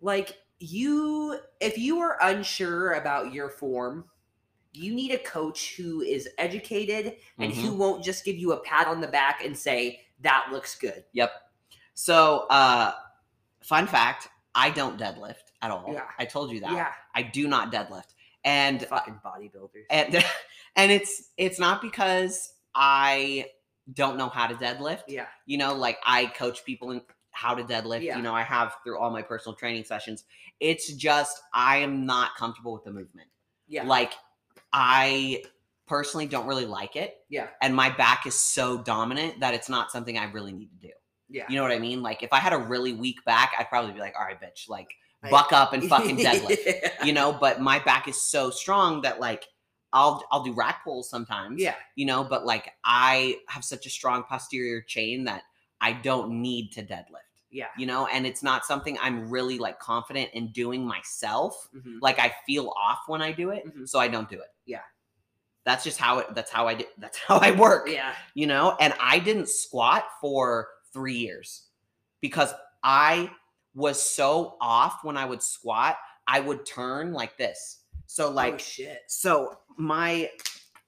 like you if you are unsure about your form you need a coach who is educated and Mm-hmm. who won't just give you a pat on the back and say that looks good Yep. So, uh, fun fact: I don't deadlift at all. Yeah. I told you that. yeah I do not deadlift. and Fucking bodybuilders. and and it's it's not because I don't know how to deadlift. yeah. You know, like I coach people in how to deadlift. Yeah. You know, I have through all my personal training sessions. It's just I am not comfortable with the movement. Yeah. Like I personally don't really like it. Yeah. And my back is so dominant that it's not something I really need to do. yeah. You know what I mean? Like if I had a really weak back, I'd probably be like, all right, bitch, like buck up and fucking deadlift. yeah. You know, but my back is so strong that like I'll I'll do rack pulls sometimes. Yeah. You know, but like I have such a strong posterior chain that I don't need to deadlift. Yeah. You know, and it's not something I'm really like confident in doing myself. Mhm. Like I feel off when I do it, Mhm. so I don't do it. Yeah. That's just how it that's how I did that's how I work Yeah. you know and i didn't squat for three years because i was so off when i would squat i would turn like this so like oh shit. so my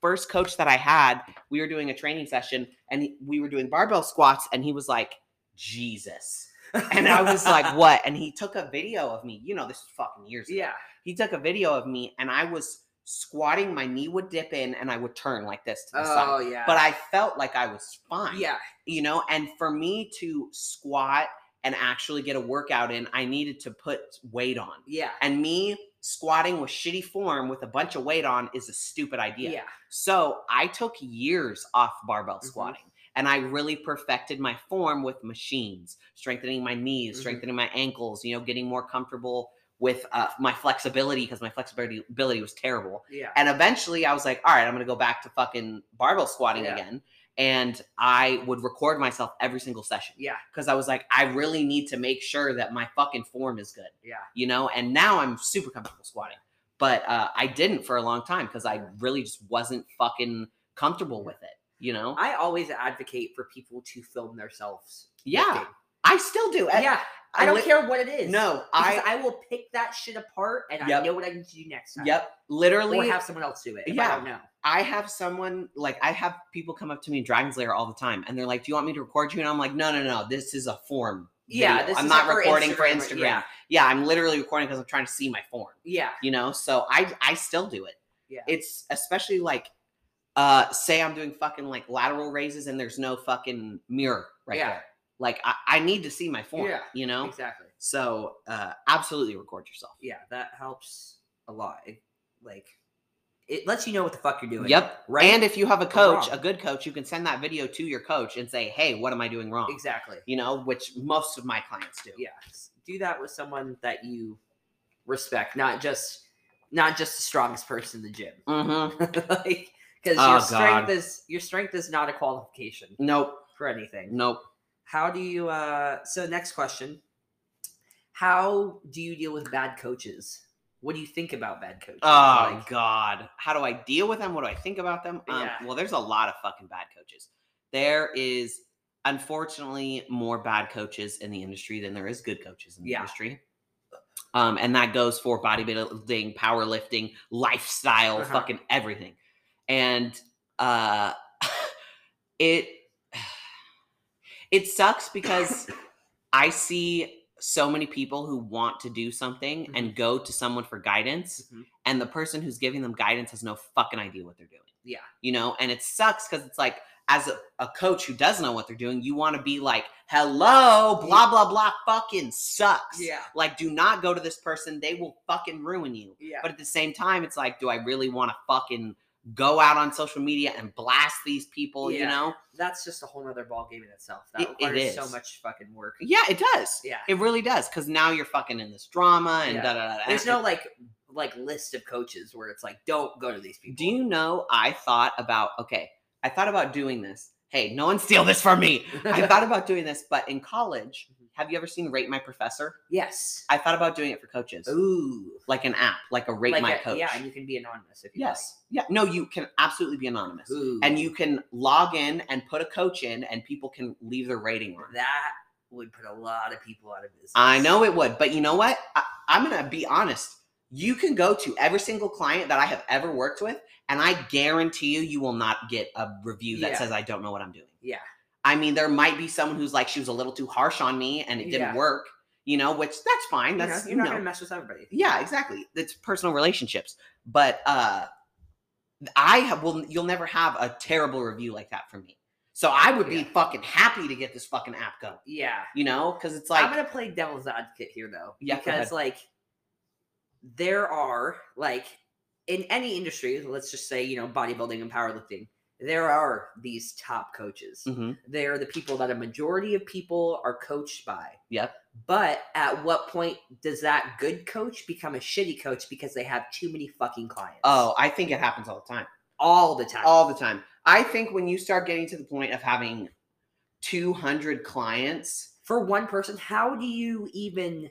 first coach that i had we were doing a training session and we were doing barbell squats and he was like jesus and i was like what and he took a video of me you know this is fucking years ago yeah. he took a video of me and i was squatting my knee would dip in and i would turn like this to the side Oh yeah. but I felt like I was fine. yeah. You know, and for me to squat and actually get a workout in, I needed to put weight on. Yeah. And me squatting with shitty form with a bunch of weight on is a stupid idea. Yeah. So I took years off barbell Mhm. squatting. And I really perfected my form with machines, strengthening my knees, Mhm. strengthening my ankles, you know, getting more comfortable with uh, my flexibility because my flexibility ability was terrible. Yeah. And eventually I was like, all right, I'm going to go back to fucking barbell squatting Yeah. again. And I would record myself every single session Yeah. because I was like, I really need to make sure that my fucking form is good, Yeah. you know? And now I'm super comfortable squatting. But uh, I didn't for a long time because I really just wasn't fucking comfortable with it, you know? I always advocate for people to film themselves. Yeah. lifting. I still do. I- yeah. I I don't li- care what it is. No, I, I will pick that shit apart and I know what I need to do next time. yep, Or literally. have someone else do it. I Yeah. don't know. I have someone like I have people come up to me in Dragon Slayer all the time, and they're like, "Do you want me to record you?" And I'm like, "No, no, no. This is a form. Yeah. video. This I'm not recording for Instagram, Instagram. Yeah. Yeah, I'm literally recording because I'm trying to see my form. Yeah. You know, so I I still do it. Yeah. It's especially like, uh, say I'm doing fucking like lateral raises and there's no fucking mirror right Yeah. there. Like I, I need to see my form. Yeah. You know, Exactly. so uh, absolutely record yourself. Yeah. That helps a lot. It, like, it lets you know what the fuck you're doing. Yep. Right. And if you have a coach, a good coach, you can send that video to your coach and say, "Hey, what am I doing wrong?" exactly. You know, which most of my clients do. Yeah. Do that with someone that you respect, not just not just the strongest person in the gym. Mm-hmm. like, because Oh, your strength God. is your strength is not a qualification Nope. for anything. Nope. How do you uh so next question. How do you deal with bad coaches? What do you think about bad coaches? Oh Like, God. How do I deal with them? What do I think about them? Um, Yeah. Well, there's a lot of fucking bad coaches. There is unfortunately more bad coaches in the industry than there is good coaches in the Yeah. industry. Um, and that goes for bodybuilding, powerlifting, lifestyle, Uh-huh. fucking everything. And uh it it sucks because I see so many people who want to do something Mm-hmm. and go to someone for guidance, Mhm. and the person who's giving them guidance has no fucking idea what they're doing. Yeah. You know, and it sucks because it's like, as a, a coach who does know what they're doing, you want to be like, hello, blah, blah, blah, fucking sucks. Yeah. Like, do not go to this person. They will fucking ruin you. Yeah. But at the same time, it's like, do I really want to fucking go out on social media and blast these people, you know? That's just a whole nother ball game in itself. That It- it requires so much fucking work. Yeah, it does. Yeah. It really does. Because now you're fucking in this drama and Yeah. da da da. da. There's no like like list of coaches where it's like don't go to these people. Do you know I thought about okay, I thought about doing this. Hey, no one steal this from me. I thought about doing this, but in college. Have you ever seen Rate My Professor? yes. I thought about doing it for coaches. Ooh. Like an app, like a Rate Like My a- Coach. Yeah, and you can be anonymous if you yes. Yeah. No, you can absolutely be anonymous. Ooh. And you can log in and put a coach in and people can leave their rating on. that would put a lot of people out of business. I know it would, but you know what? I, I'm gonna be honest. You can go to every single client that I have ever worked with, and I guarantee you, you will not get a review that Yeah. says I don't know what I'm doing. Yeah. I mean, there might be someone who's like, she was a little too harsh on me, and it didn't Yeah. work. You know, which that's fine. You know, That's you're not you know, gonna mess with everybody. yeah, exactly. It's personal relationships. But uh I have, will you'll never have a terrible review like that from me. So I would be Yeah. fucking happy to get this fucking app going. Yeah. You know, because it's like. I'm gonna play devil's advocate here though. Yeah, go Because like there are like in any industry, let's just say, you know, bodybuilding and powerlifting, there are these top coaches. Mhm. They're the people that a majority of people are coached by. Yep. But at what point does that good coach become a shitty coach because they have too many fucking clients? Oh, I think it happens all the time. all the time. All the time. I think when you start getting to the point of having 200 clients, For one person, how do you even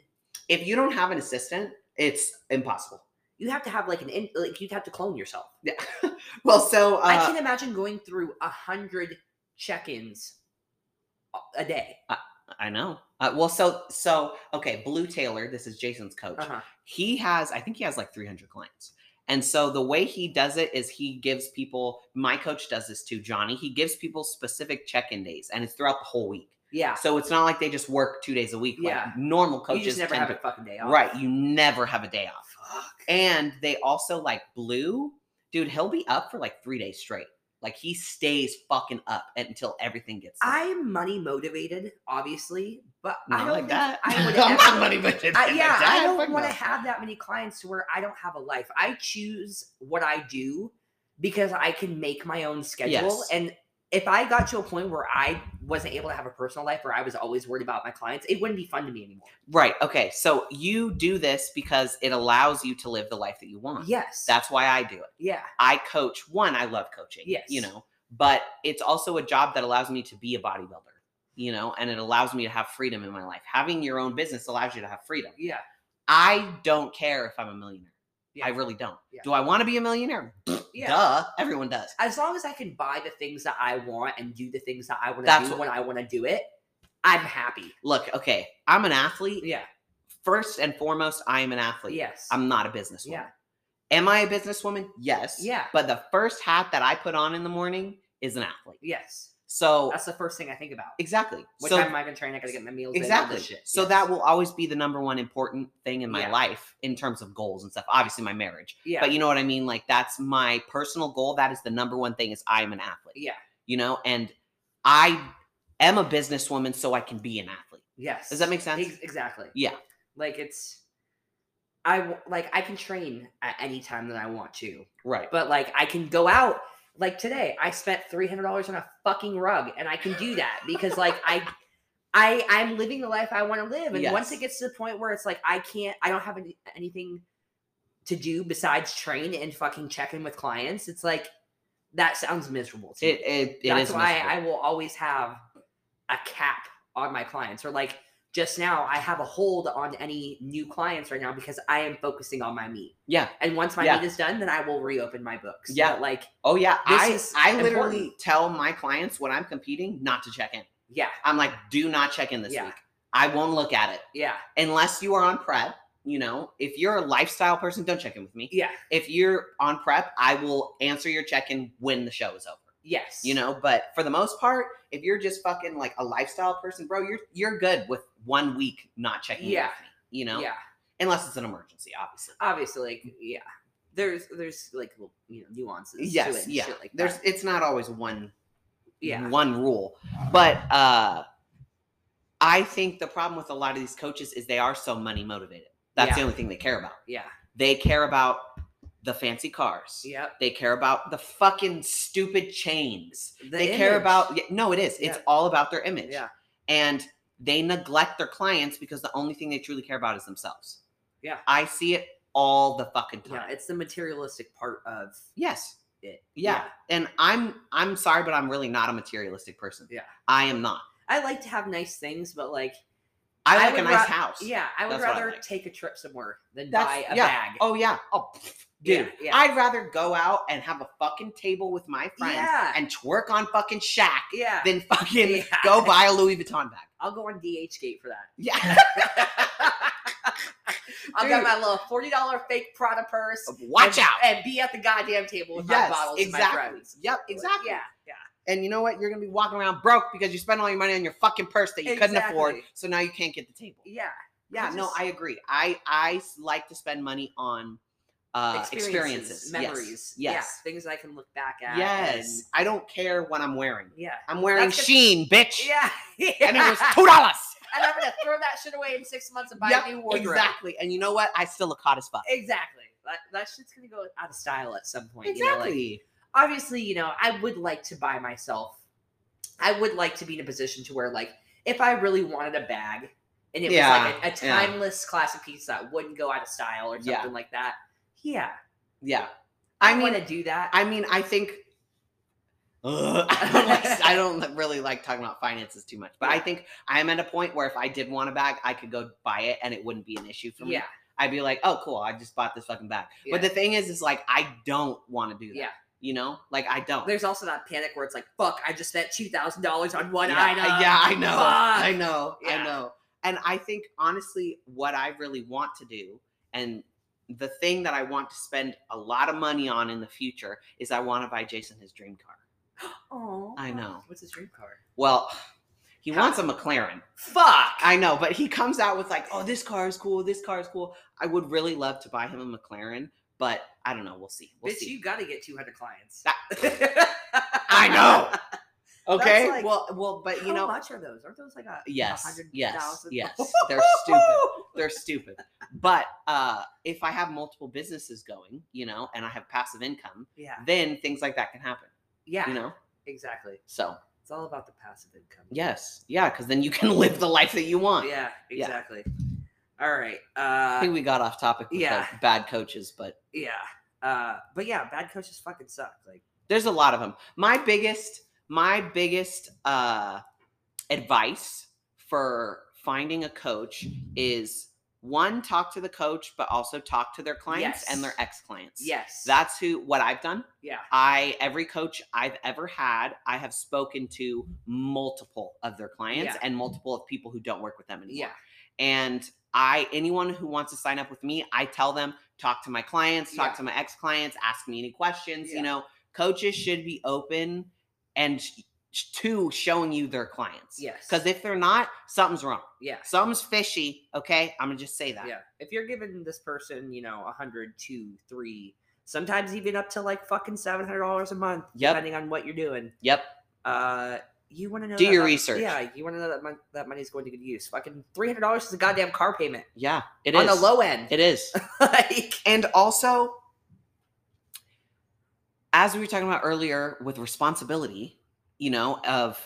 if you don't have an assistant, it's impossible. You have to have like an in, like you'd have to clone yourself. Yeah. well, so uh, I can imagine going through a hundred check-ins a- day. I know. Uh, well, so so okay, Blue Taylor, this is Jason's coach. Uh-huh. He has, I think he has like 300 clients. And so the way he does it is he gives people. My coach does this too, Johnny. He gives people specific check-in days, and it's throughout the whole week. Yeah. So it's not like they just work two days a week. Like Yeah. normal You coaches just never have to- a fucking day off. Right. You never have a day off. And they also like Blue, dude. He'll be up for like three days straight. Like he stays fucking up until everything gets. done. I'm money motivated, obviously, but I don't like that. I would I'm not money motivated I, yeah. I don't want to have that many clients where I don't have a life. I choose what I do because I can make my own schedule. Yes. And if I got to a point where I wasn't able to have a personal life, where I was always worried about my clients, it wouldn't be fun to me anymore. Right. Okay. So you do this because it allows you to live the life that you want. Yes. That's why I do it. yeah. I coach. One, I love coaching. Yes. You know, but it's also a job that allows me to be a bodybuilder. You know, and it allows me to have freedom in my life. Having your own business allows you to have freedom. Yeah. I don't care if I'm a millionaire. Yeah. I really don't. Yeah. Do I want to be a millionaire? Yeah. Duh. Everyone does. As long as I can buy the things that I want and do the things that I want to do what- when I want to do it, I'm happy. Look, okay, I'm an athlete. Yeah. First and foremost, I am an athlete. Yes. I'm not a businesswoman. Yeah. Am I a businesswoman? Yes. Yeah. But the first hat that I put on in the morning is an athlete. yes. So That's the first thing I think about. exactly. What so time am I going to train? I got to get my meals. exactly. shit. So Yes. that will always be the number one important thing in my Yeah. life in terms of goals and stuff. Obviously, my marriage. Yeah. But you know what I mean? Like that's my personal goal. That is the number one thing is I am an athlete. yeah. You know, and I am a businesswoman so I can be an athlete. Yes. Does that make sense? Ex- exactly. Yeah. Like it's, I like I can train at any time that I want to, Right. but like I can go out. Like today, I spent three hundred dollars on a fucking rug, and I can do that because like I, I I'm living the life I want to live, and once it gets to the point where it's like I can't, I don't have any, anything to do besides train and fucking check in with clients. It's like that sounds miserable. To It me. it, it That's why miserable. I will always have a cap on my clients. Or like just now, I have a hold on any new clients right now because I am focusing on my meet. Yeah. And once my Yeah. meet is done, then I will reopen my books. Yeah. But like, Oh yeah, I I literally important. tell my clients when I'm competing not to check in. yeah, I'm like, do not check in this Yeah. week. I won't look at it yeah, unless you are on prep. You know, if you're a lifestyle person, don't check in with me. yeah, If you're on prep, I will answer your check in when the show is over. Yes. You know, but for the most part, if you're just fucking like a lifestyle person, bro, you're you're good with one week not checking Yeah. me. You know, Yeah. unless it's an emergency, obviously. Obviously, like, yeah. There's there's like you know nuances. to Yes, it yeah. Shit like There's it's not always one yeah. one rule. But uh I think the problem with a lot of these coaches is they are so money motivated. That's Yeah. the only thing they care about. Yeah. They care about the fancy cars. Yep. They care about the fucking stupid chains. The they care about yeah, no, it is. It's all about their image. Yeah. And they neglect their clients because the only thing they truly care about is themselves. Yeah. I see it all the fucking time. Yeah. It's the materialistic part of yes. it. Yeah. And I'm I'm sorry, but I'm really not a materialistic person. Yeah. I am not. I like to have nice things, but like I I like a nice ra- house. Yeah, I would That's what I rather like. take a trip somewhere than That's- buy a yeah. bag. Oh yeah. Oh pff, Yeah, dude. yeah. I'd rather go out and have a fucking table with my friends and twerk on fucking Shack yeah, than fucking go buy a Louis Vuitton bag. I'll go on DHgate for that. Yeah. I've got my little forty dollar fake Prada purse. Watch and, out. and be at the goddamn table with Yes, my bottles and my exactly. friends. Yep, exactly. Yeah, yeah. And you know what? You're gonna be walking around broke because you spent all your money on your fucking purse that you couldn't afford. So now you can't get the table. Yeah. Yeah, It's no, I agree. I I like to spend money on uh experiences, Yes. memories. Yes. Yeah, things I can look back at. Yes. and- I don't care what I'm wearing. yeah. I'm wearing That's Shein, bitch. Yeah. And it was two dollars. and I'm gonna throw that shit away in six months and buy Yep, a new wardrobe. exactly. And you know what? I still look hot as fuck. Exactly. That, that shit's gonna go out of style at some point. you know, like- Exactly. Obviously, you know, I would like to buy myself. I would like to be in a position to where, like, if I really wanted a bag and it Yeah, was like a, a yeah. timeless classic piece that wouldn't go out of style or something Yeah. like that, yeah, yeah. I, I mean, want to do that. I mean, I think. I don't like. I don't really like talking about finances too much, but I think I am at a point where if I did want a bag, I could go buy it and it wouldn't be an issue for me. yeah, I'd be like, oh, cool, I just bought this fucking bag. Yeah. But the thing is, is like, I don't want to do that. Yeah. You know, like I don't. there's also that panic where it's like, fuck, I just spent two thousand dollars on one yeah, item. yeah, I know, Fuck. I know, Yeah. I know. And I think honestly, what I really want to do, and the thing that I want to spend a lot of money on in the future, is I want to buy Jason his dream car. Oh, I know. What's his dream car? Well, he How- wants a McLaren. Fuck. I know, but he comes out with like, oh, this car is cool, this car is cool. I would really love to buy him a McLaren, but I don't know. We'll see. We'll Bitch, see. you got to get two hundred clients. I know. Okay. like- well, well, but you How know, much are those? Aren't those like a yes, yes, thousand? yes. They're stupid. They're stupid. But uh, if I have multiple businesses going, you know, and I have passive income, Yeah, then things like that can happen. yeah, You know. exactly. So It's all about the passive income. yes, yeah, because then you can live the life that you want. Yeah, Yeah. All right. I Uh, think we got off topic with yeah. bad coaches, but yeah. Uh, but yeah, bad coaches fucking suck. Like, there's a lot of them. My biggest, my biggest uh, advice for finding a coach is one, talk to the coach, but also talk to their clients and their ex clients. yes, That's who what I've done. yeah, I every coach I've ever had, I have spoken to multiple of their clients Yeah. and multiple of people who don't work with them anymore. yeah, And I anyone who wants to sign up with me, I tell them talk to my clients, talk Yeah. to my ex clients, ask me any questions. Yeah. You know, coaches should be open and to showing you their clients. yes. Because if they're not, something's wrong. yeah, Something's fishy. Okay, I'm gonna just say that. yeah. If you're giving this person, you know, a hundred, two, three, sometimes even up to like fucking seven hundred dollars a month, Yep. depending on what you're doing. Yep. Uh, you want to know? Do your mon- research. Yeah, you want to know that mon- that money's going to good use. Fucking three hundred dollars is a goddamn car payment Yeah. It is on the low end. It is. like, And also, as we were talking about earlier with responsibility, you know, of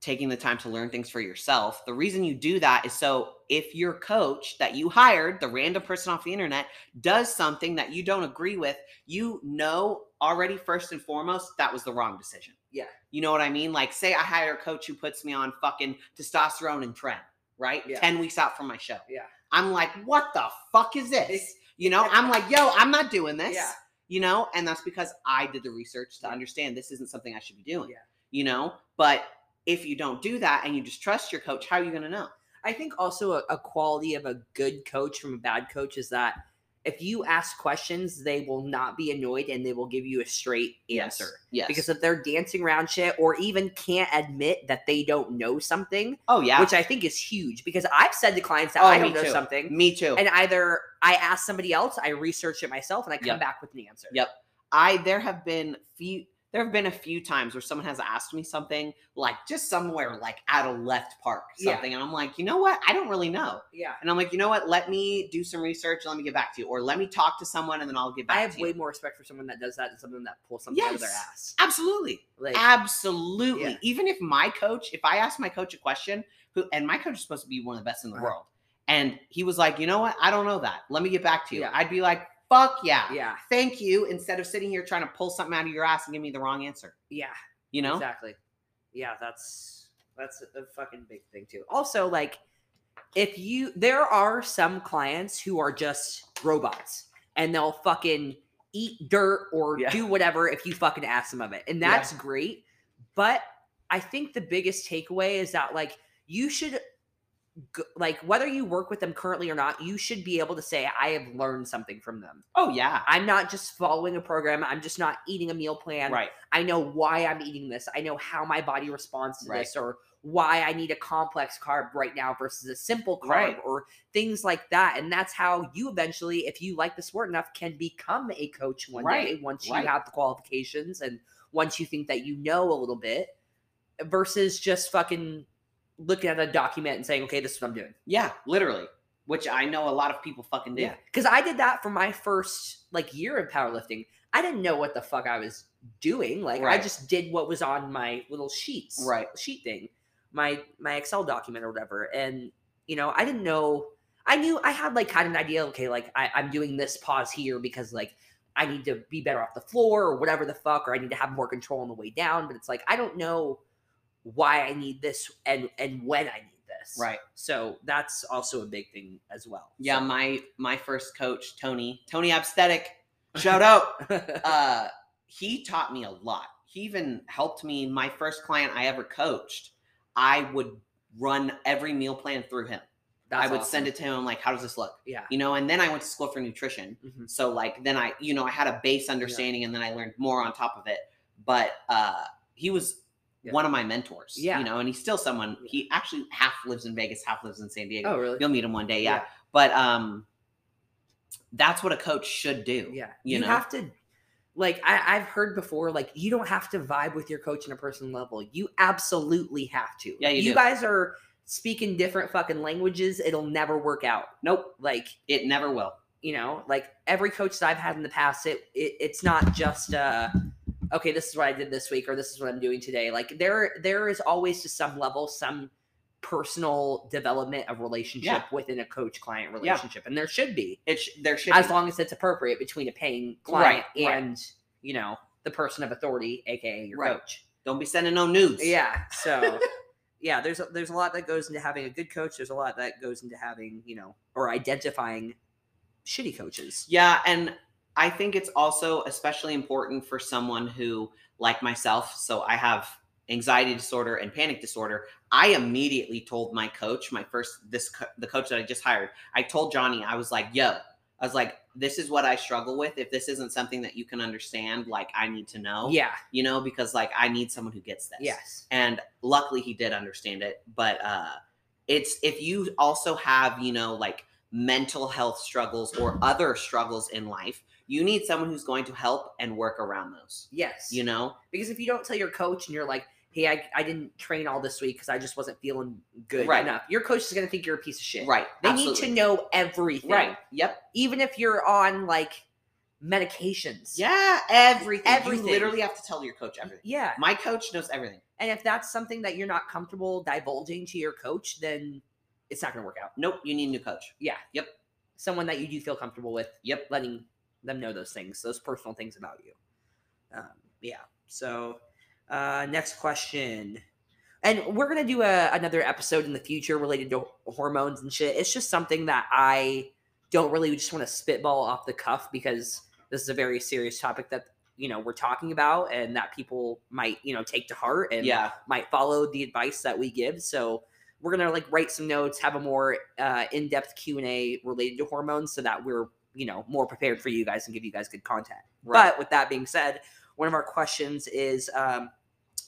taking the time to learn things for yourself, the reason you do that is so if your coach that you hired, the random person off the internet, does something that you don't agree with, you know already first and foremost that was the wrong decision. Yeah. You know what I mean? Like, say I hire a coach who puts me on fucking testosterone and tren, right? Yeah. 10 weeks out from my show. Yeah. I'm like, what the fuck is this? You know, I'm like, yo, I'm not doing this. Yeah. You know, and that's because I did the research to Yeah. understand this isn't something I should be doing. Yeah. You know, but if you don't do that and you just trust your coach, how are you going to know? I think also a, a quality of a good coach from a bad coach is that if you ask questions, they will not be annoyed and they will give you a straight answer. Yes. yes. Because if they're dancing around shit or even can't admit that they don't know something, oh yeah, which I think is huge. Because I've said to clients that Oh, I don't know too. something, me too. and either I ask somebody else, I research it myself, and I come Yep. back with an answer. Yep. I there have been few there have been a few times where someone has asked me something like just somewhere like at a left park Yeah. something and I'm like, "You know what? I don't really know." Yeah. And I'm like, "You know what? Let me do some research and let me get back to you or let me talk to someone and then I'll get back to you. I have way you." more respect for someone that does that than someone that pulls something out of their ass. Absolutely. Like, Absolutely. Yeah. Even if my coach, if I ask my coach a question, who and my coach is supposed to be one of the best in the Uh-huh. world, and he was like, you know what? I don't know that. Let me get back to you. Yeah. I'd be like, fuck yeah. yeah, Thank you. Instead of sitting here trying to pull something out of your ass and give me the wrong answer. yeah. You know? Exactly. Yeah, that's that's a fucking big thing too. Also, like if you there are some clients who are just robots and they'll fucking eat dirt or Yeah. do whatever if you fucking ask them of it. And Yeah. that's great. But I think the biggest takeaway is that like you should like whether you work with them currently or not, you should be able to say I have learned something from them. Oh yeah. I'm not just following a program. I'm just not eating a meal plan. Right. I know why I'm eating this. I know how my body responds to Right. this or why I need a complex carb right now versus a simple carb Right. or things like that. And that's how you eventually, if you like the sport enough, can become a coach one day once right. you have the qualifications and once you think that you know a little bit versus just fucking looking at a document and saying, okay, this is what I'm doing. Yeah, literally. Which I know a lot of people fucking do. Yeah. Because I did that for my first like year of powerlifting. I didn't know what the fuck I was doing. Like I just did what was on my little sheets. Right. Sheet thing. My my Excel document or whatever. And you know, I didn't know I knew I had like kind of an idea, okay, like I, I'm doing this pause here because like I need to be better off the floor or whatever the fuck, or I need to have more control on the way down. But it's like I don't know why I need this and and when I need this. Right. So that's also a big thing as well. Yeah, So- my my first coach, Tony, Tony Absthetic, shout out. uh he taught me a lot. He even helped me my first client I ever coached. I would run every meal plan through him. I would send it to him like how does this look? Yeah. You know, and then I went to school for nutrition. Mhm. So like then I, you know, I had a base understanding and then I learned more on top of it. But uh he was Yeah. one of my mentors. Yeah. You know, and he's still someone he actually half lives in Vegas, half lives in San Diego. Oh, really? You'll meet him one day, yeah. But um that's what a coach should do. Yeah. You You, know? have to like I, I've heard before, like you don't have to vibe with your coach on a personal level. You absolutely have to. Yeah, you you guys are speaking different fucking languages, it'll never work out. Nope, Like, it never will. you know, like every coach that I've had in the past, it, it it's not just uh okay, this is what I did this week or this is what I'm doing today. Like there there is always to some level some personal development of relationship Yeah. within a coach client relationship. And there should be. It sh- there should as be. long as it's appropriate between a paying client Right, right. and you know the person of authority, aka your Right. coach. Don't be sending no nudes. Yeah. So yeah, there's a, there's a lot that goes into having a good coach. There's a lot that goes into having you know or identifying shitty coaches. Yeah, and I think it's also especially important for someone who, like myself, so I have anxiety disorder and panic disorder. I immediately told my coach, my first this co- the coach that I just hired. I told Johnny, I was like, "Yo, I was like, this is what I struggle with. If this isn't something that you can understand, like I need to know, Yeah. you know, because like I need someone who gets this." Yes. and luckily he did understand it but uh it's if you also have you know like mental health struggles or other struggles in life you need someone who's going to help and work around those Yes. you know because if you don't tell your coach and you're like, hey, I, I didn't train all this week because I just wasn't feeling good Right. enough, your coach is gonna think you're a piece of shit. right They absolutely. need to know everything. right yep Even if you're on like medications. yeah everything Everything. you literally have to tell your coach everything Yeah. my coach knows everything And if that's something that you're not comfortable divulging to your coach, then it's not going to work out. nope you need a new coach Yeah. Yep. Someone that you do feel comfortable with. Yep. Letting them know those things, those personal things about you. Um, yeah. So, uh, next question. And we're going to do a, another episode in the future related to hormones and shit. It's just something that I don't really just want to spitball off the cuff because this is a very serious topic that, you know, we're talking about and that people might, you know, take to heart and yeah might follow the advice that we give. So we're gonna like write some notes, have a more uh, in-depth Q and A related to hormones, so that we're you know more prepared for you guys and give you guys good content. right But with that being said, one of our questions is um,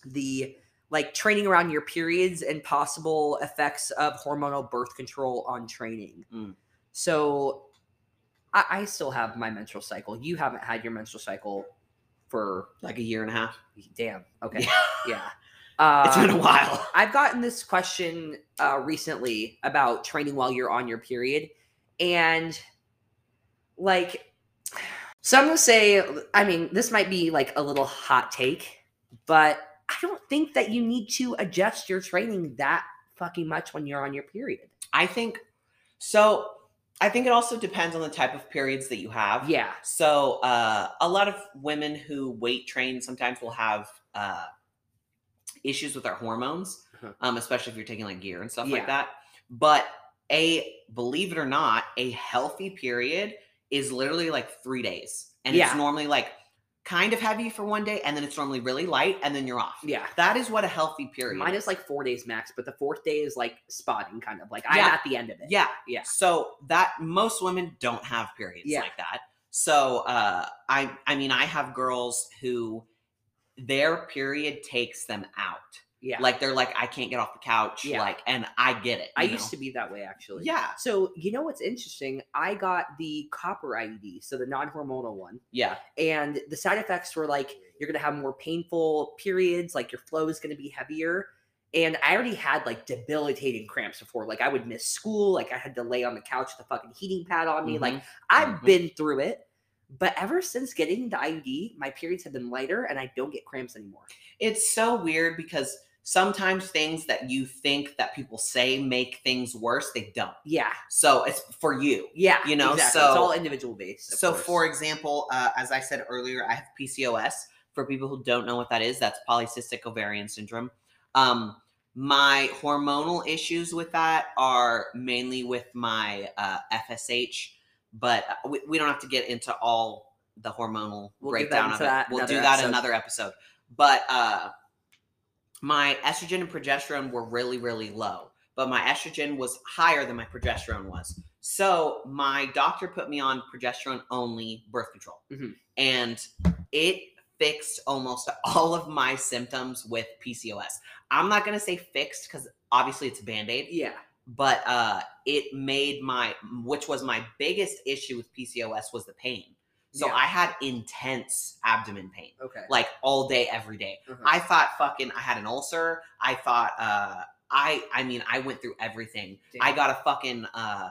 the like training around your periods and possible effects of hormonal birth control on training. Mm. So I, I still have my menstrual cycle. You haven't had your menstrual cycle for like a year and a half damn. Okay, Yeah. yeah. Uh, it's been a while I've gotten this question uh, recently about training while you're on your period, and like, so I'm gonna say, I mean, this might be like a little hot take, but I don't think that you need to adjust your training that fucking much when you're on your period. i think so i think it also depends on the type of periods that you have Yeah, So uh, a lot of women who weight train sometimes will have uh, issues with their hormones, Uh-huh. um, especially if you're taking like gear and stuff Yeah. like that. But a believe it or not, a healthy period is literally like three days, and Yeah. it's normally like kind of heavy for one day, and then it's normally really light, and then you're off. yeah. That is what a healthy period. Mine is like four days max, but the fourth day is like spotting, kind of like I'm at the end of it. Yeah. Yeah. So that most women don't have periods Yeah. like that. So uh I I mean I have girls who their period takes them out. Yeah. Like they're like, I can't get off the couch. Yeah. Like, and I get it. I you used to be that way actually. Yeah. So you know what's interesting? I got the copper IUD, so the non-hormonal one, Yeah. and the side effects were like you're gonna have more painful periods, like your flow is gonna be heavier. And I already had like debilitating cramps before. Like I would miss school. Like I had to lay on the couch with a fucking heating pad on me. Like Mhm. I've Mhm. been through it. But ever since getting the IUD, my periods have been lighter and I don't get cramps anymore. it's so weird because sometimes things that you think that people say make things worse, they don't. Yeah. So it's for you. Yeah. You know, exactly. it's so- all individual based. So, course. for example, uh, as I said earlier, I have PCOS. For people who don't know what that is, that's polycystic ovarian syndrome. Um, my hormonal issues with that are mainly with my uh, FSH, but uh, we, we don't have to get into all the hormonal We'll breakdown of it. that We'll do that episode. another episode. But uh, my estrogen and progesterone were really, really low, but my estrogen was higher than my progesterone was. So my doctor put me on progesterone only birth control, Mhm. and it fixed almost all of my symptoms with PCOS. I'm not gonna say fixed because obviously it's a band aid, yeah. But uh, it made my, which was my biggest issue with PCOS was the pain. So Yeah. I had intense abdomen pain Okay. like all day every day. Uh-huh. I thought fucking I had an ulcer. I thought uh I I mean I went through everything. I got a fucking uh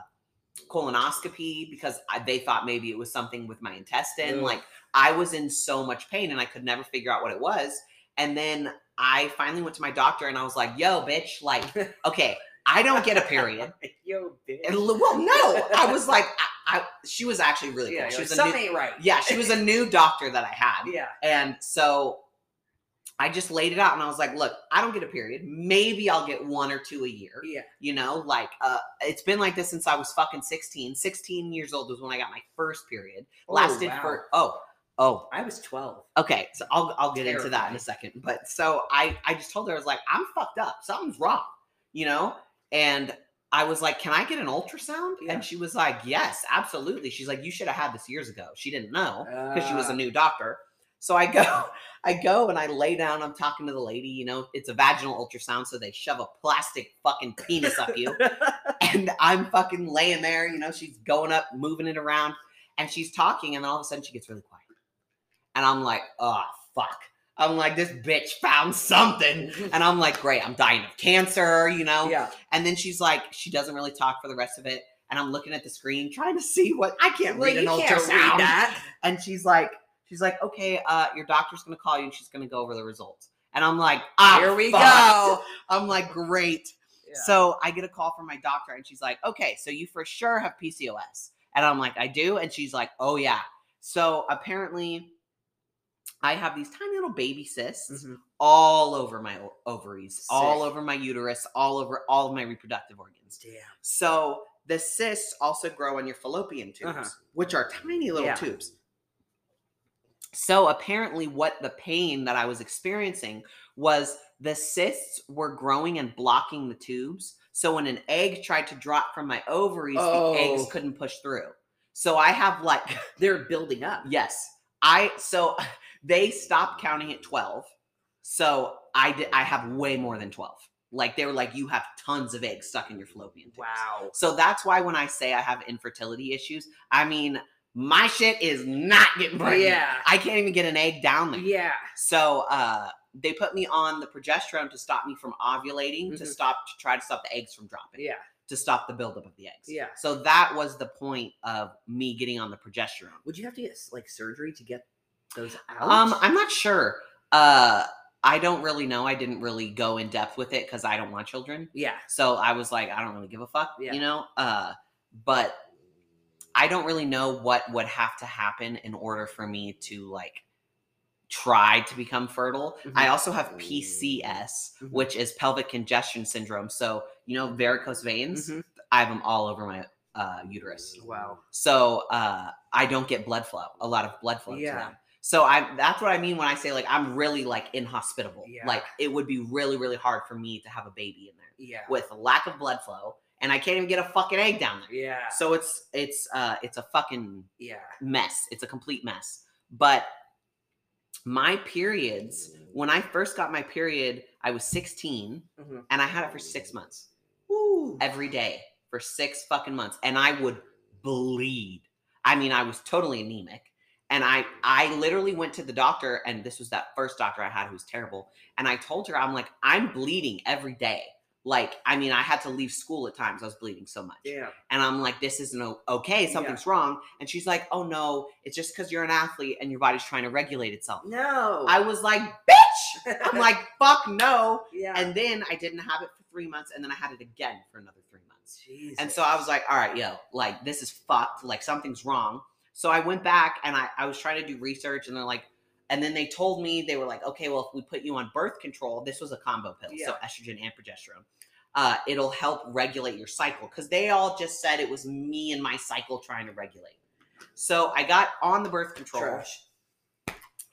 colonoscopy because I, they thought maybe it was something with my intestine. Ugh. Like I was in so much pain and I could never figure out what it was. And then I finally went to my doctor and I was like, "Yo, bitch, like okay, I don't get a period." Yo, bitch. And, well, no, I was like I, I she was actually really cool. yeah, she was like, a something new, ain't right. yeah, she was a new doctor that I had. yeah. And so I just laid it out and I was like, look, I don't get a period. Maybe I'll get one or two a year. Yeah. You know, like uh it's been like this since I was fucking 16. 16 years old was when I got my first period. Oh, Lasted wow. for oh, oh, I was 12. okay. So I'll I'll get into that in a second. But so I I just told her I was like, I'm fucked up. Something's wrong, you know? And I was like, "Can I get an ultrasound?" Yeah. And she was like, "Yes, absolutely." She's like, "You should have had this years ago." She didn't know because she was a Ah. new doctor. So I go, I go and I lay down. I'm talking to the lady. You know, it's a vaginal ultrasound, so they shove a plastic fucking penis up you, and I'm fucking laying there. You know, she's going up, moving it around, and she's talking, and then all of a sudden she gets really quiet, and I'm like, oh fuck. I'm like, this bitch found something. And I'm like, great, I'm dying of cancer, you know? yeah. And then she's like, she doesn't really talk for the rest of it. And I'm looking at the screen trying to see what I can't Well, read an ultrasound. read. And she's like, she's like, okay, uh, your doctor's gonna call you and she's gonna go over the results. And I'm like, ah, Here we fuck. go. I'm like, great. Yeah. So I get a call from my doctor and she's like, okay, so you for sure have PCOS. And I'm like, I do. And she's like, oh yeah. So apparently I have these tiny little baby cysts Mhm. all over my ovaries, all over my uterus, all over all of my reproductive organs. Damn. So the cysts also grow on your fallopian tubes, Uh-huh. which are tiny little Yeah. tubes. So apparently, what the pain that I was experiencing was the cysts were growing and blocking the tubes. So when an egg tried to drop from my ovaries, the eggs Oh. couldn't push through. So I have like They're building up. Yes. I so they stopped counting at 12. So I did I have way more than 12. Like they were like you have tons of eggs stuck in your fallopian tubes. Wow. So that's why when I say I have infertility issues, I mean my shit is not getting pregnant. Yeah. I can't even get an egg down there. Yeah. So uh they put me on the progesterone to stop me from ovulating, to Mhm. stop to try to stop the eggs from dropping Yeah. to stop the buildup of the eggs. Yeah. So that was the point of me getting on the progesterone. Would you have to get like surgery to get those out? Um, I'm not sure. Uh, I don't really know. I didn't really go in depth with it because I don't want children. yeah. So I was like, I don't really give a fuck, Yeah. you know. Uh, but I don't really know what would have to happen in order for me to like try to become fertile. Mhm. I also have PCS, Mhm. which is pelvic congestion syndrome. So you know, varicose veins. Mhm. I have them all over my uh, uterus. Wow. So uh, I don't get blood flow, a lot of blood flow to Yeah. So I that's what I mean when I say like I'm really like inhospitable. Yeah. Like it would be really really hard for me to have a baby in there Yeah. with lack of blood flow, and I can't even get a fucking egg down there. Yeah. So it's it's uh it's a fucking yeah. mess. It's a complete mess. But my periods, when I first got my period, I was 16 Mhm. and I had it for six months Woo. every day for six fucking months. And I would bleed. I mean, I was totally anemic. And I I literally went to the doctor, and this was that first doctor I had who was terrible. And I told her, I'm like, I'm bleeding every day. Like, I mean, I had to leave school at times. I was bleeding so much. Yeah. And I'm like, this isn't okay. Something's wrong. And she's like, oh no, it's just because you're an athlete and your body's trying to regulate itself. No. I was like, bitch. I'm like, fuck no. yeah. And then I didn't have it for three months, and then I had it again for another three months. Jesus. And so I was like, all right, yo, like this is fucked. Like something's wrong. So I went back and I, I was trying to do research, and they're like, and then they told me they were like, okay, well, if we put you on birth control, this was a combo pill, so estrogen and progesterone. Uh, it'll help regulate your cycle because they all just said it was me and my cycle trying to regulate. So I got on the birth control Trash.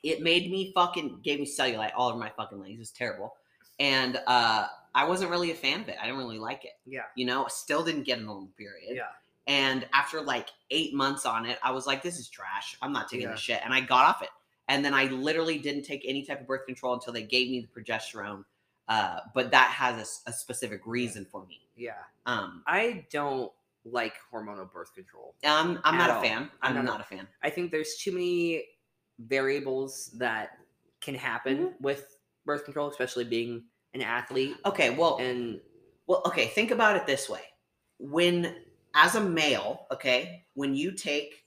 it made me fucking gave me cellulite all over my fucking legs. It was terrible. And uh I wasn't really a fan of it. I didn't really like it. Yeah. You know, still didn't get a normal period. Yeah. And after like eight months on it, I was like, this is trash. I'm not taking Yeah. this shit. And I got off it. And then I literally didn't take any type of birth control until they gave me the progesterone. Uh, but that has a specific reason for me. Yeah. Um, I don't like hormonal birth control. I'm, I'm not At a fan. I'm I'm not a- not a fan. I think there's too many variables that can happen Mm-hmm. with birth control, especially being an athlete. Okay, well, And Well, okay, think about it this way. When as a male, okay, when you take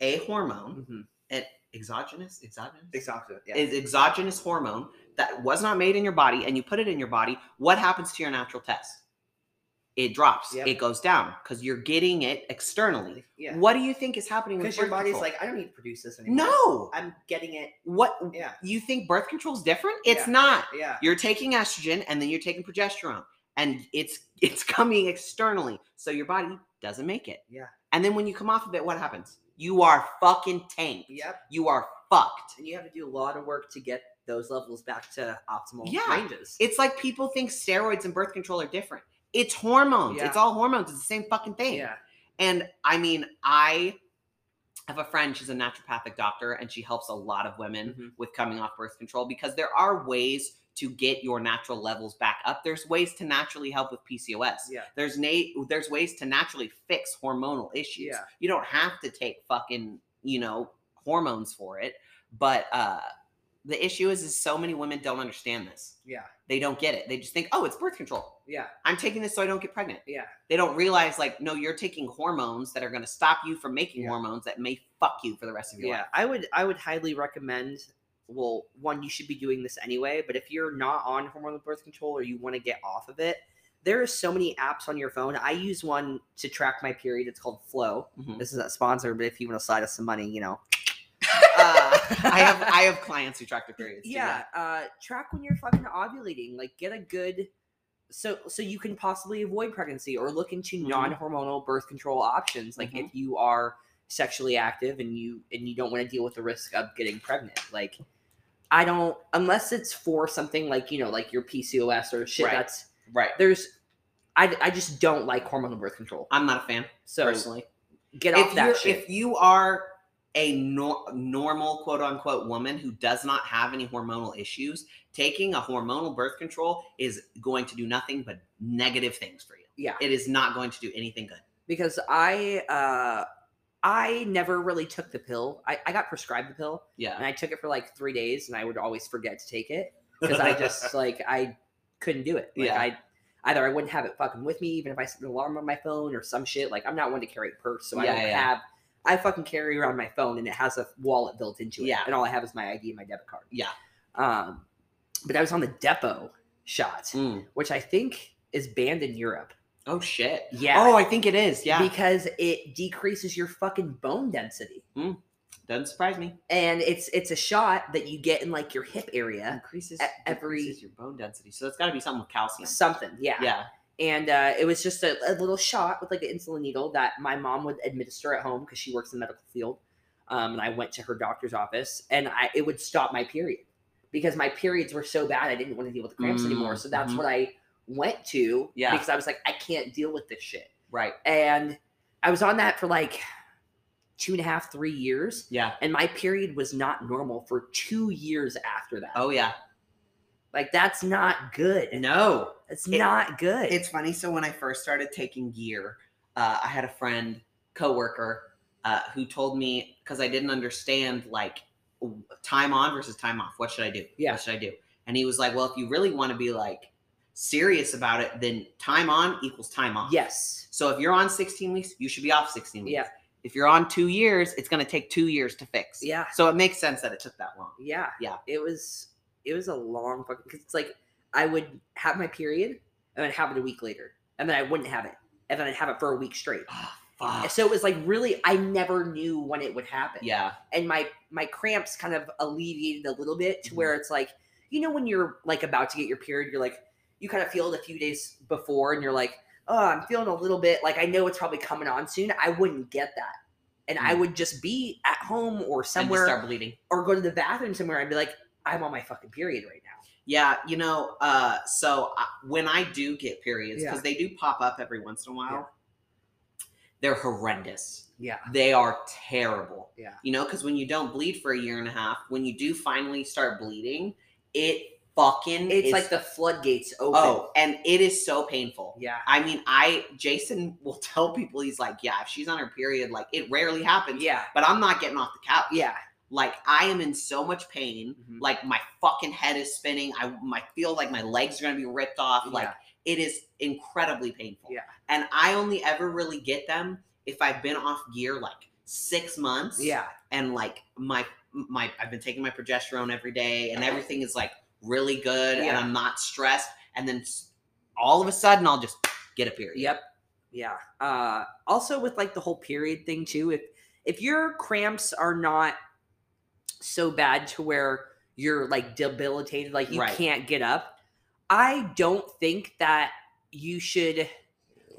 a hormone, mhm. an exogenous, exogenous, exactly. Yeah. is exogenous hormone that was not made in your body and you put it in your body, what happens to your natural test? It drops. Yep. It goes down because you're getting it externally. yeah. What do you think is happening Because your body's control? like, I don't need to produce this anymore. no. I'm getting it. What Yeah. you think birth control is different? It's Yeah. not. Yeah. You're taking estrogen and then you're taking progesterone, and it's it's coming externally, so your body doesn't make it. Yeah. And then when you come off of it, what happens? You are fucking tanked. Yep. You are fucked. And you have to do a lot of work to get those levels back to optimal Yeah. ranges. It's like people think steroids and birth control are different. It's hormones. Yeah. It's all hormones. It's the same fucking thing. yeah. And I mean, I have a friend, she's a naturopathic doctor, and she helps a lot of women Mhm. with coming off birth control because there are ways to get your natural levels back up. There's ways to naturally help with PCOS. Yeah. There's na- there's ways to naturally fix hormonal issues. Yeah. You don't have to take fucking, you know, hormones for it. But uh the issue is is so many women don't understand this. Yeah. They don't get it. They just think, "Oh, it's birth control. Yeah. I'm taking this so I don't get pregnant." Yeah. they don't realize like no you're taking hormones that are going to stop you from making Yeah. hormones that may fuck you for the rest of your Yeah. life Yeah. I would I would highly recommend well, one, you should be doing this anyway, but if you're not on hormonal birth control or you want to get off of it, there are so many apps on your phone. I use one to track my period. It's called Flo. Mhm. This is a sponsor, but if you want to slide us some money, you know. uh, i have i have clients who track their periods too, yeah, uh, track when you're fucking ovulating. Like, get a good so so you can possibly avoid pregnancy or look into Mhm. non-hormonal birth control options. Like, if you are sexually active and you and you don't want to deal with the risk of getting pregnant, like. I don't unless it's for something like you know like your PCOS or shit Right. that's right there's I, I just don't like hormonal birth control. i'm not a fan So personally get if off that shit. if you are a nor- normal quote unquote woman who does not have any hormonal issues taking a hormonal birth control is going to do nothing but negative things for you yeah. it is not going to do anything good because I uh I never really took the pill. I, I got prescribed the pill Yeah. and I took it for like three days and I would always forget to take it because I just like I couldn't do it. Like Yeah. I either I wouldn't have it fucking with me even if I set an alarm on my phone or some shit. Like I'm not one to carry a purse, so I don't yeah, yeah. have I fucking carry around my phone and it has a wallet built into it. Yeah. And all I have is my ID and my debit card. yeah Um but I was on the Depo shot, Mm. which I think is banned in Europe. Oh shit Yeah. oh i think it is yeah Because it decreases your fucking bone density. doesn't surprise me And it's it's a shot that you get in like your hip area. increases every- increases your bone density. So it's got to be something with calcium. Something, yeah. Yeah. And uh, it was just a, a little shot with like an insulin needle that my mom would administer at home because she works in the medical field. Um, and I went to her doctor's office, and I it would stop my period because my periods were so bad I didn't want to deal with the cramps Mm, anymore. So that's mhm. what I went to Yeah. because I was like I can't deal with this shit. Right. and I was on that for like two and a half, three years. Yeah. And my period was not normal for two years after that. Oh yeah. Like that's not good. No. It's It- not good. It's funny. So when I first started taking gear, uh, I had a friend, coworker, uh, who told me because I didn't understand like time on versus time off. What should I do? Yeah. What should I do? And he was like, "Well, if you really want to be like serious about it, then time on equals time off. yes. So if you're on 16 weeks, you should be off 16 weeks. Yeah. If you're on two years, it's going to take two years to fix. Yeah. So it makes sense that it took that long. Yeah. Yeah. It was it was a long fucking because it's like I would have my period and then have it a week later. And then I wouldn't have it. And then I'd have it for a week straight. Fuck. So it was like really I never knew when it would happen. Yeah. And my my cramps kind of alleviated a little bit to Mhm. where it's like, you know, when you're like about to get your period, you're like, you kind of feel it a few days before and you're like, oh, I'm feeling a little bit like I know it's probably coming on soon. I wouldn't get that. And I Mm. would just be at home or And somewhere start bleeding. or go to the bathroom somewhere and be like, I'm on my fucking period right now. Yeah, you know, uh, so I, when I do get periods, because Yeah. they do pop up every once in a while, they're horrendous. Yeah. They are terrible. Yeah. You know, because when you don't bleed for a year and a half, when you do finally start bleeding, it fucking It's is- like the floodgates open. oh, and it is so painful. Yeah. I mean, I Jason will tell people he's like, yeah, if she's on her period, like it rarely happens. Yeah. But I'm not getting off the couch. Yeah. Like I am in so much pain. Mhm. Like my fucking head is spinning. I my feel like my legs are gonna be ripped off. Like it is incredibly painful. Yeah. And I only ever really get them if I've been off gear like six months. Yeah. And like my my I've been taking my progesterone every day and everything is like really good and I'm not stressed. And then all of a sudden I'll just get a period. Yep. Yeah. Uh also with like the whole period thing too, if if your cramps are not so bad to where you're like debilitated, like you Right. can't get up, I don't think that you should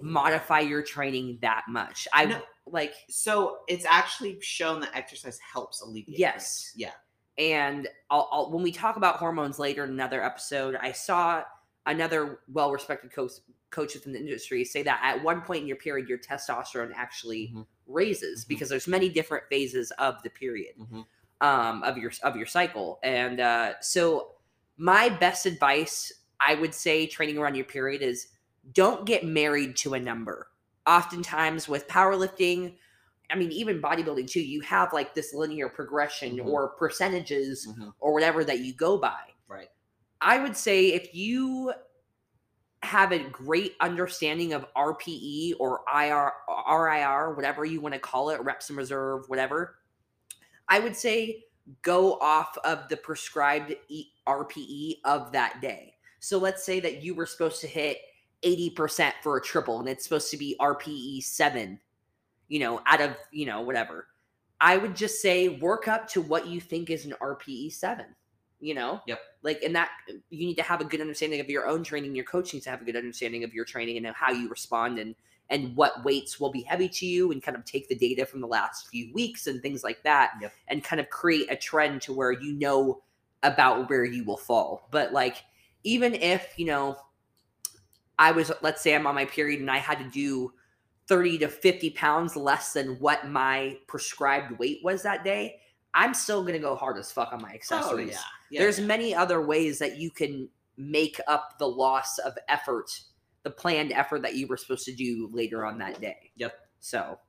modify your training that much. I No. like So it's actually shown that exercise helps alleviate. Yes. cramps. Yeah. And I'll, I'll, when we talk about hormones later in another episode, I saw another well-respected coach coach within the industry say that at one point in your period, your testosterone actually Mhm. raises Mhm. because there's many different phases of the period Mhm. um, of your of your cycle, and uh, so my best advice I would say training around your period is don't get married to a number. Oftentimes with powerlifting, I mean, even bodybuilding too, you have like this linear progression Mhm. or percentages Mhm. or whatever that you go by. Right. I would say if you have a great understanding of RPE or IR, RIR, whatever you want to call it, reps and reserve, whatever, I would say go off of the prescribed RPE of that day. So let's say that you were supposed to hit 80% for a triple and it's supposed to be RPE 7, you know, out of, you know, whatever. I would just say work up to what you think is an RPE 7, you know? Yep. Like, and that you need to have a good understanding of your own training. Your coach needs to have a good understanding of your training and how you respond and and what weights will be heavy to you and kind of take the data from the last few weeks and things like that Yep. and kind of create a trend to where you know about where you will fall. But like even if, you know, I was let's say I'm on my period and I had to do 30 to 50 pounds less than what my prescribed weight was that day, I'm still gonna go hard as fuck on my accessories. Oh, yeah. Yeah, There's yeah. many other ways that you can make up the loss of effort, the planned effort that you were supposed to do later on that day. Yep. So,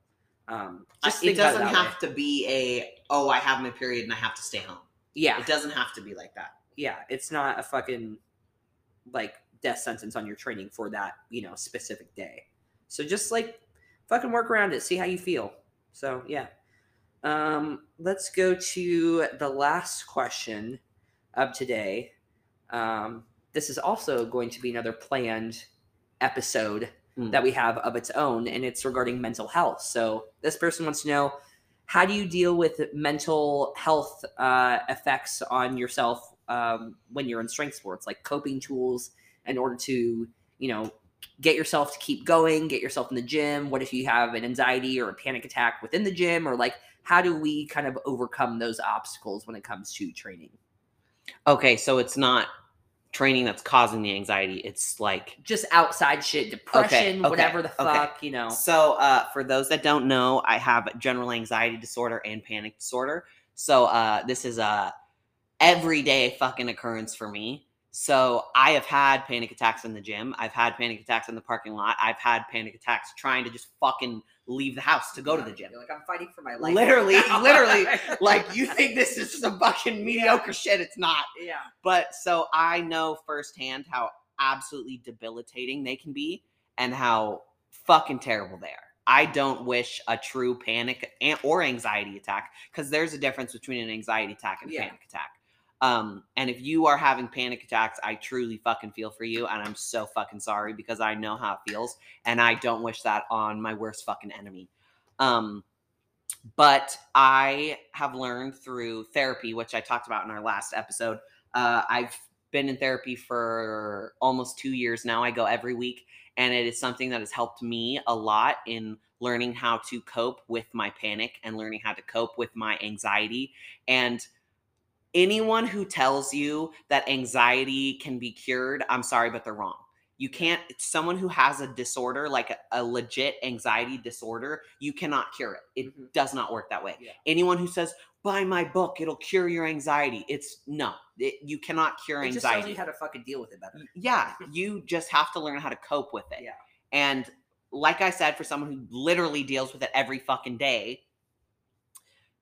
um, just it doesn't that way. have to be a oh I have my period and I have to stay home. Yeah, It doesn't have to be like that. yeah. It's not a fucking like death sentence on your training for that you know specific day. So just like fucking work around it, see how you feel. So yeah. Um, let's go to the last question of today. Um, this is also going to be another planned episode Hmm. that we have of its own, and it's regarding mental health. So this person wants to know how do you deal with mental health uh, effects on yourself um, when you're in strength sports, like coping tools in order to, you know, get yourself to keep going, get yourself in the gym. What if you have an anxiety or a panic attack within the gym, or like how do we kind of overcome those obstacles when it comes to training? Okay, so it's not training that's causing the anxiety. It's like Just outside shit, depression, okay, whatever the okay. fuck, you know. So, uh, for those that don't know, I have general anxiety disorder and panic disorder. So, uh, this is a everyday fucking occurrence for me. So, I have had panic attacks in the gym. I've had panic attacks in the parking lot. I've had panic attacks trying to just fucking leave the house to go to the gym. You're like, I'm fighting for my life. Literally, right literally, Like, you think this is some fucking mediocre shit? It's not. yeah. But so I know firsthand how absolutely debilitating they can be and how fucking terrible they are. I don't wish a true panic and, or anxiety attack because there's a difference between an anxiety attack and a Yeah. panic attack. Um, and if you are having panic attacks, I truly fucking feel for you, and I'm so fucking sorry because I know how it feels, and I don't wish that on my worst fucking enemy. Um, but I have learned through therapy, which I talked about in our last episode. Uh, I've been in therapy for almost two years now. I go every week, and it is something that has helped me a lot in learning how to cope with my panic and learning how to cope with my anxiety. And anyone who tells you that anxiety can be cured, I'm sorry, but they're wrong. You can't, someone who has a disorder, like a, a legit anxiety disorder, you cannot cure it. It Mhm. does not work that way. Yeah. Anyone who says, buy my book, it'll cure your anxiety, it's no, it, you cannot cure It just tells anxiety. you how to fucking deal with it better. Yeah, you just have to learn how to cope with it. Yeah. And like I said, for someone who literally deals with it every fucking day,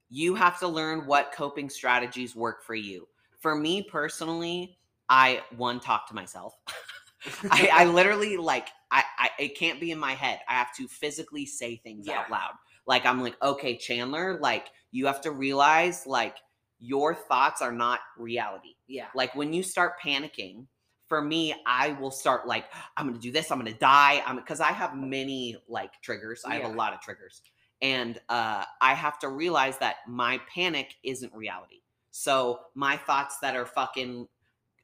you have to learn what coping strategies work for you. For me personally, I one talk to myself. I, I literally like I, I it can't be in my head. I have to physically say things Yeah. out loud. Like I'm like, okay, Chandler, like you have to realize like your thoughts are not reality yeah. like when you start panicking for me i will start like i'm gonna do this i'm gonna die i'm because i have many like triggers i have a lot of triggers and uh i have to realize that my panic isn't reality so my thoughts that are fucking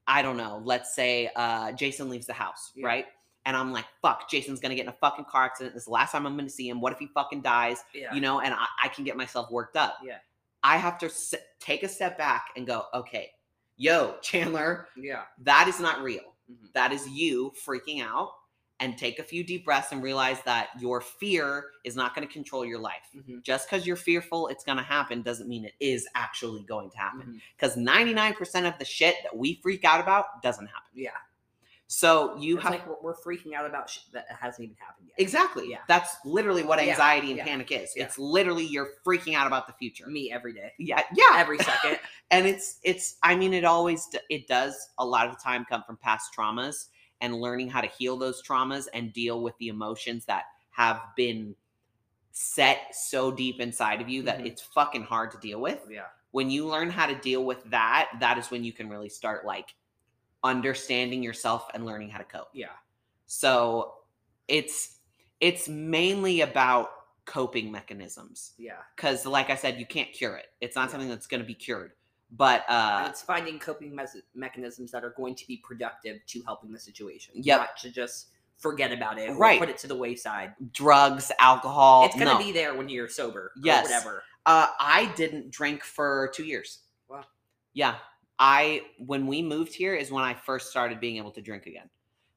i don't know let's say uh jason leaves the house Yeah. right and i'm like fuck jason's gonna get in a fucking car accident this is the last time i'm gonna see him what if he fucking dies Yeah. you know and I, I can get myself worked up Yeah. i have to s- take a step back and go okay yo chandler yeah. that is not real Mhm. that is you freaking out and take a few deep breaths and realize that your fear is not going to control your life Mhm. just because you're fearful it's going to happen doesn't mean it is actually going to happen because 99% of the shit that we freak out about doesn't happen Yeah. so you it's have like we're, we're freaking out about shit that hasn't even happened yet. exactly Yeah. that's literally what Yeah, anxiety and yeah, panic is yeah. it's literally you're freaking out about the future Me every day, yeah yeah every second. and it's it's i mean it always it does a lot of the time come from past traumas and learning how to heal those traumas and deal with the emotions that have been set so deep inside of you that Mhm. it's fucking hard to deal with yeah. when you learn how to deal with that that is when you can really start like understanding yourself and learning how to cope Yeah. so it's it's mainly about coping mechanisms Yeah. because like i said you can't cure it it's not Yeah. something that's going to be cured but uh And it's finding coping mes- mechanisms that are going to be productive to helping the situation. Yeah, Not to just forget about it or Right. put it to the wayside. drugs, alcohol. it's gonna no. be there when you're sober. Yes. Or whatever. Uh, I didn't drink for two years. Wow. Yeah, I when we moved here is when I first started being able to drink again,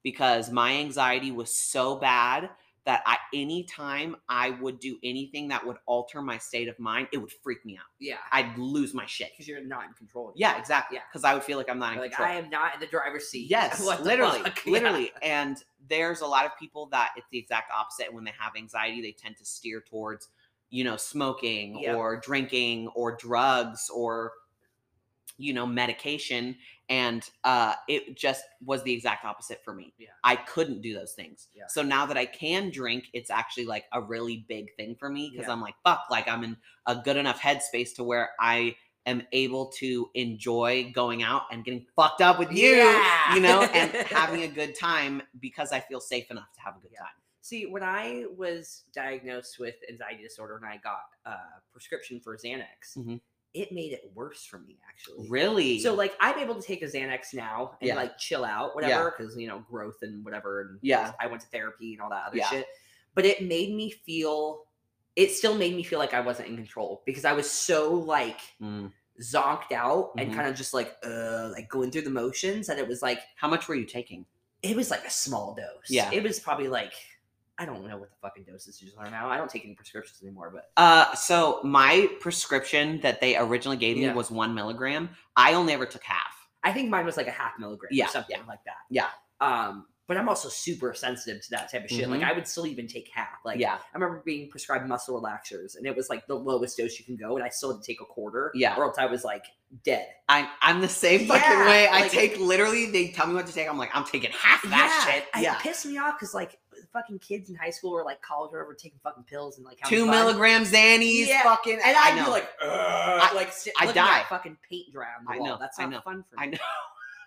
because my anxiety was so bad that I anytime I would do anything that would alter my state of mind, it would freak me out. Yeah. I'd lose my shit. Because you're not in control. Yeah, exactly. Yeah. because I would feel like I'm not in You're like control. I am not in the driver's seat. Yes, What the literally. Yeah. literally. And there's a lot of people that it's the exact opposite. And when they have anxiety, they tend to steer towards, you know, smoking Yep. or drinking or drugs or, you know, medication. And uh, it just was the exact opposite for me. Yeah. I couldn't do those things. Yeah. So now that I can drink, it's actually like a really big thing for me because Yeah. I'm like, fuck, like I'm in a good enough headspace to where I am able to enjoy going out and getting fucked up with you you know, and having a good time because I feel safe enough to have a good time. See, when I was diagnosed with anxiety disorder and I got a prescription for Xanax, Mhm. It made it worse for me actually. Really? So like I'm able to take a Xanax now and Yeah. like chill out, whatever, because you know growth and whatever, and Yeah. I went to therapy and all that other Yeah. shit. But it made me feel, it still made me feel like I wasn't in control because I was so like Mm, zonked out and Mhm. kind of just like uh like going through the motions and it was like How much were you taking? it was like a small dose. Yeah. It was probably like I don't know what the fucking dosages are now. I don't take any prescriptions anymore, but Uh, so my prescription that they originally gave me Yeah. was one milligram. I only ever took half. I think mine was like a half milligram Yeah, or something like that. Yeah. Um, but I'm also super sensitive to that type of shit. Like Mhm. I would still even take half. Like yeah, I remember being prescribed muscle relaxers and it was like the lowest dose you can go, and I still had to take a quarter. Yeah. Or else I was like dead. I'm I'm the same fucking Yeah, way. I like- take literally. They tell me what to take. I'm like, I'm taking half of that shit. It Yeah, pissed me off because like fucking kids in high school or like college or whatever taking fucking pills and like two milligrams milligram Xannies. Yeah, Fucking. And I I'd know. be like, Ugh, I- like sit, I die. at fucking paint dry on the I wall. know, That's I not know, fun for me. I know.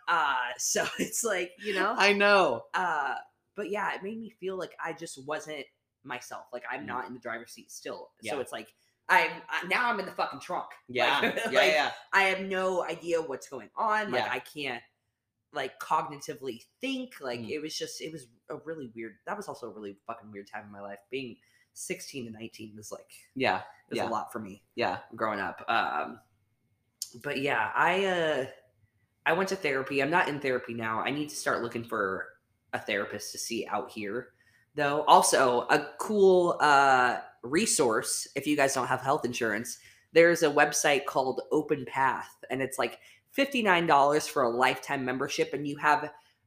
Uh, so it's like you know, I know. uh, but yeah, it made me feel like I just wasn't myself. Like I'm Mm. not in the driver's seat still. Yeah. So it's like I'm I, now I'm in the fucking trunk. Yeah, Like- yeah, like, yeah. I have no idea what's going on. Like Yeah. I can't like cognitively think. Like Mm. it was just it was a really weird. That was also a really fucking weird time in my life. Being 16 to 19 was like Yeah, it was Yeah. a lot for me yeah. growing up. Um, but yeah, I uh, I went to therapy. I'm not in therapy now. I need to start looking for a therapist to see out here. Though also a cool uh, resource if you guys don't have health insurance. There's a website called Open Path, and it's like fifty nine dollars for a lifetime membership, and you have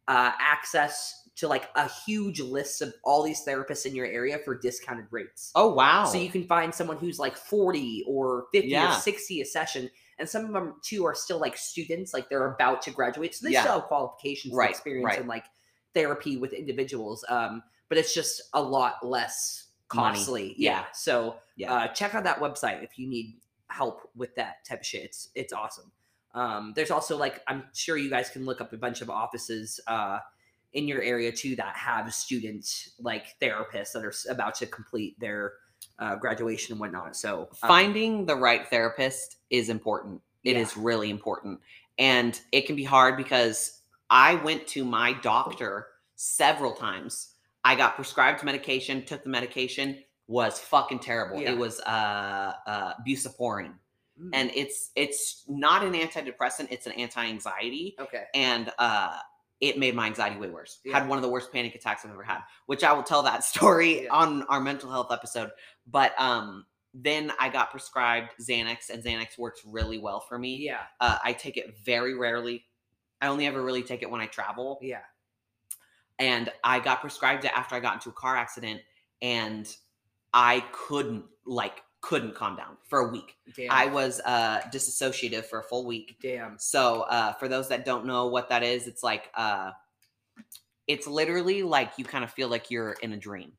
uh, access to like a huge list of all these therapists in your area for discounted rates. Oh wow. So you can find someone who's like 40 or 50 Yeah. or 60 a session. And some of them too are still like students, like they're about to graduate. So they Yeah. still have qualifications and Right, experience right. and like therapy with individuals. Um, but it's just a lot less Money. costly. Yeah. Yeah. So Yeah. uh, check out that website if you need help with that type of shit. It's it's awesome. Um, there's also like I'm sure you guys can look up a bunch of offices uh, in your area too that have student like therapists that are about to complete their uh, graduation and whatnot. So um, finding the right therapist is important. It Yeah. is really important. And it can be hard because I went to my doctor several times. I got prescribed medication, took the medication, was fucking terrible. Yeah. It was uh, uh, buspirone. Mm, And it's it's not an antidepressant, it's an anti-anxiety. okay, And uh it made my anxiety way worse. Yeah. Had one of the worst panic attacks I've ever had, which I will tell that story Yeah. on our mental health episode. But um, then I got prescribed Xanax, and Xanax works really well for me. yeah, Uh, I take it very rarely. I only ever really take it when I travel. yeah, And I got prescribed it after I got into a car accident, and I couldn't like couldn't calm down for a week. damn, I was uh disassociative for a full week. damn, So uh, for those that don't know what that is, it's like uh, it's literally like you kind of feel like you're in a dream.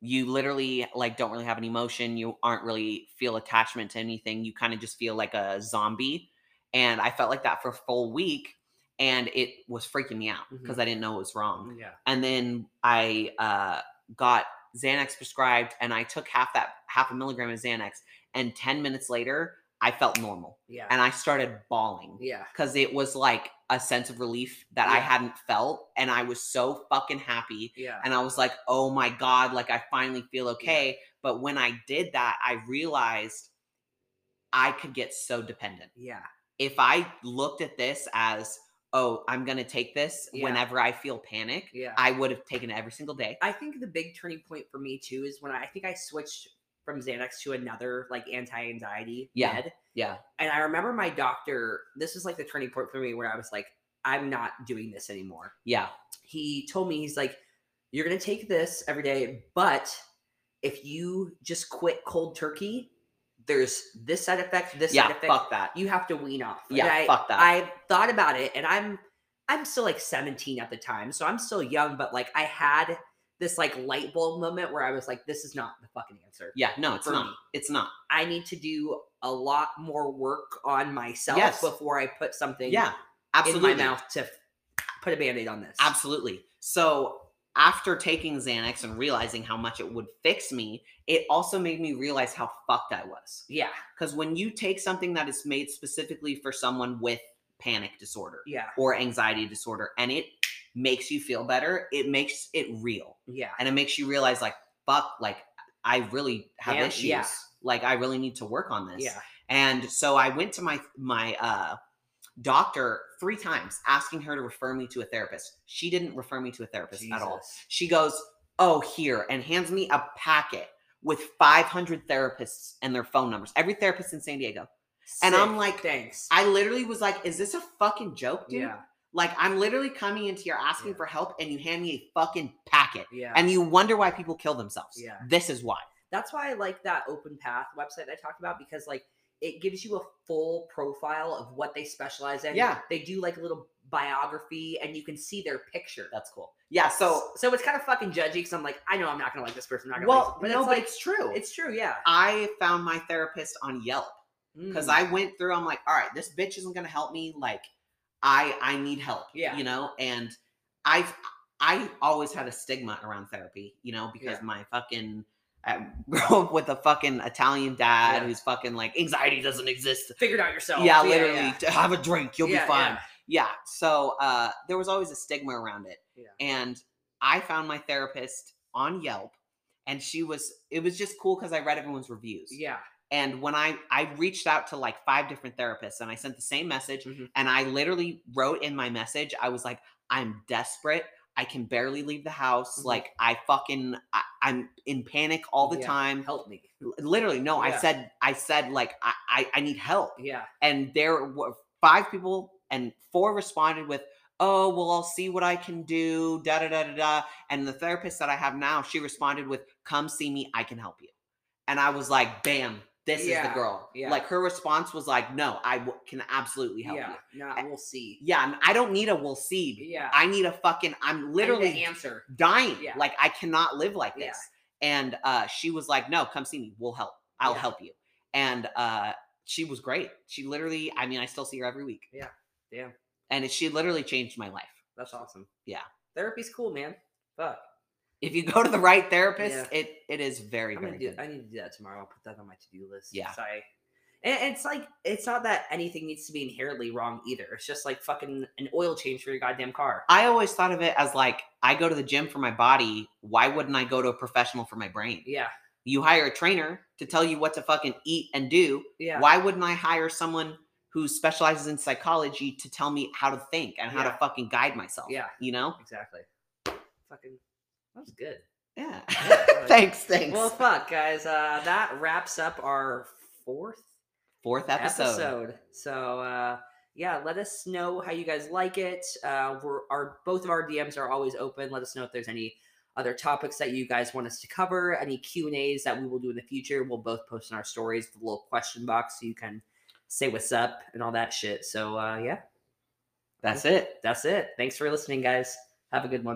You literally like don't really have an emotion. You aren't really feel attachment to anything. You kind of just feel like a zombie. And I felt like that for a full week, and it was freaking me out because I didn't know it was wrong. yeah, And then I uh, got Xanax prescribed, and I took half that half a milligram of Xanax, and ten minutes later, I felt normal yeah, and I started bawling yeah, because it was like a sense of relief that I hadn't felt, and I was so fucking happy. yeah, And I was like, "Oh my god!" Like I finally feel okay. But when I did that, I realized I could get so dependent. yeah, If I looked at this as, "Oh, I'm gonna take this Yeah. whenever I feel panic," yeah. I would have taken it every single day. I think the big turning point for me too is when I, I think I switched from Xanax to another like anti-anxiety Yeah. med. Yeah, And I remember my doctor, this was like the turning point for me where I was like, I'm not doing this anymore. yeah, He told me, he's like, you're going to take this every day, but if you just quit cold turkey, there's this side effect, this yeah. side effect. Fuck that. You have to wean off. And Yeah, I, fuck that. I thought about it and I'm, I'm still like 17 at the time. So I'm still young, but like I had this like light bulb moment where I was like, this is not the fucking answer. yeah, no, it's not. me. It's not. I need to do a lot more work on myself Yes. before I put something Yeah, absolutely. in my mouth to put a band-aid on this. Absolutely. So after taking Xanax and realizing how much it would fix me, it also made me realize how fucked I was. Yeah. Because when you take something that is made specifically for someone with panic disorder Yeah. or anxiety disorder and it makes you feel better, it makes it real. Yeah. And it makes you realize, like, fuck, like, I really have Yeah, issues. yeah. Like I really need to work on this. Yeah. And so I went to my my uh doctor three times asking her to refer me to a therapist. She didn't refer me to a therapist at all. She goes, "Oh, here," and hands me a packet with 500 therapists and their phone numbers. Every therapist in San Diego. And I'm like, thanks. I literally was like, "Is this a fucking joke, dude?" yeah. Like I'm literally coming into here asking Yeah. for help and you hand me a fucking packet. Yeah. And you wonder why people kill themselves. Yeah. This is why. That's why I like that Open Path website I talked about because like it gives you a full profile of what they specialize in. Yeah. They do like a little biography and you can see their picture. That's cool. Yeah, so so it's kind of fucking judgy because I'm like, I know I'm not gonna like this person. I'm not gonna well, like, but no, it's but like it's true. it's true, yeah. I found my therapist on Yelp because Mm. I went through. I'm like, all right, this bitch isn't gonna help me. Like, I I need help. Yeah. you know, and I've I always had a stigma around therapy. You know, because Yeah. my fucking I grew up with a fucking Italian dad Yeah. who's fucking like anxiety doesn't exist. figure it out yourself. yeah, literally, yeah. to have a drink, you'll Yeah, be fine. yeah. Yeah. So uh, there was always a stigma around it. Yeah. And I found my therapist on Yelp, and she was. It was just cool because I read everyone's reviews. Yeah. And when I I reached out to like five different therapists, and I sent the same message, Mhm. and I literally wrote in my message, I was like, I'm desperate. I can barely leave the house. Mhm. Like I fucking I, I'm in panic all the Yeah. time. Help me. Literally, no. I said I said like I, I I need help Yeah. and there were five people and four responded with oh well i'll see what i can do da da da da da and the therapist that i have now she responded with come see me i can help you and i was like bam this is the girl yeah. like her response was like no i w- can absolutely help yeah. you Nah, we'll see. yeah i don't need a we'll see Yeah. i need a fucking i'm I need an literally answer. dying Yeah. like i cannot live like Yeah. this and uh she was like no come see me we'll help i'll Yeah. help you and uh she was great she literally i mean i still see her every week Yeah. Yeah. and she literally changed my life That's awesome. Yeah. Therapy's cool, man. Fuck. If you go to the right therapist Yeah. it it is very I'm very do, good I need to do that tomorrow. I'll put that on my to-do list. Yeah. I, and it's like it's not that anything needs to be inherently wrong either. It's just like fucking an oil change for your goddamn car. i always thought of it as like i go to the gym for my body why wouldn't i go to a professional for my brain Yeah. you hire a trainer to tell you what to fucking eat and do Yeah. why wouldn't i hire someone who specializes in psychology to tell me how to think and how to fucking guide myself Yeah. you know Exactly. Fucking. That was good. yeah Yeah, thanks thanks Well, fuck, guys. Uh, that wraps up our fourth fourth episode, episode. So uh yeah, let us know how you guys like it. Uh we're our both of our DMs are always open. Let us know if there's any other topics that you guys want us to cover, any Q and A's that we will do in the future. We'll both post in our stories the little question box so you can say what's up and all that shit. So uh yeah, that's it that's it. Thanks for listening, guys. Have a good one.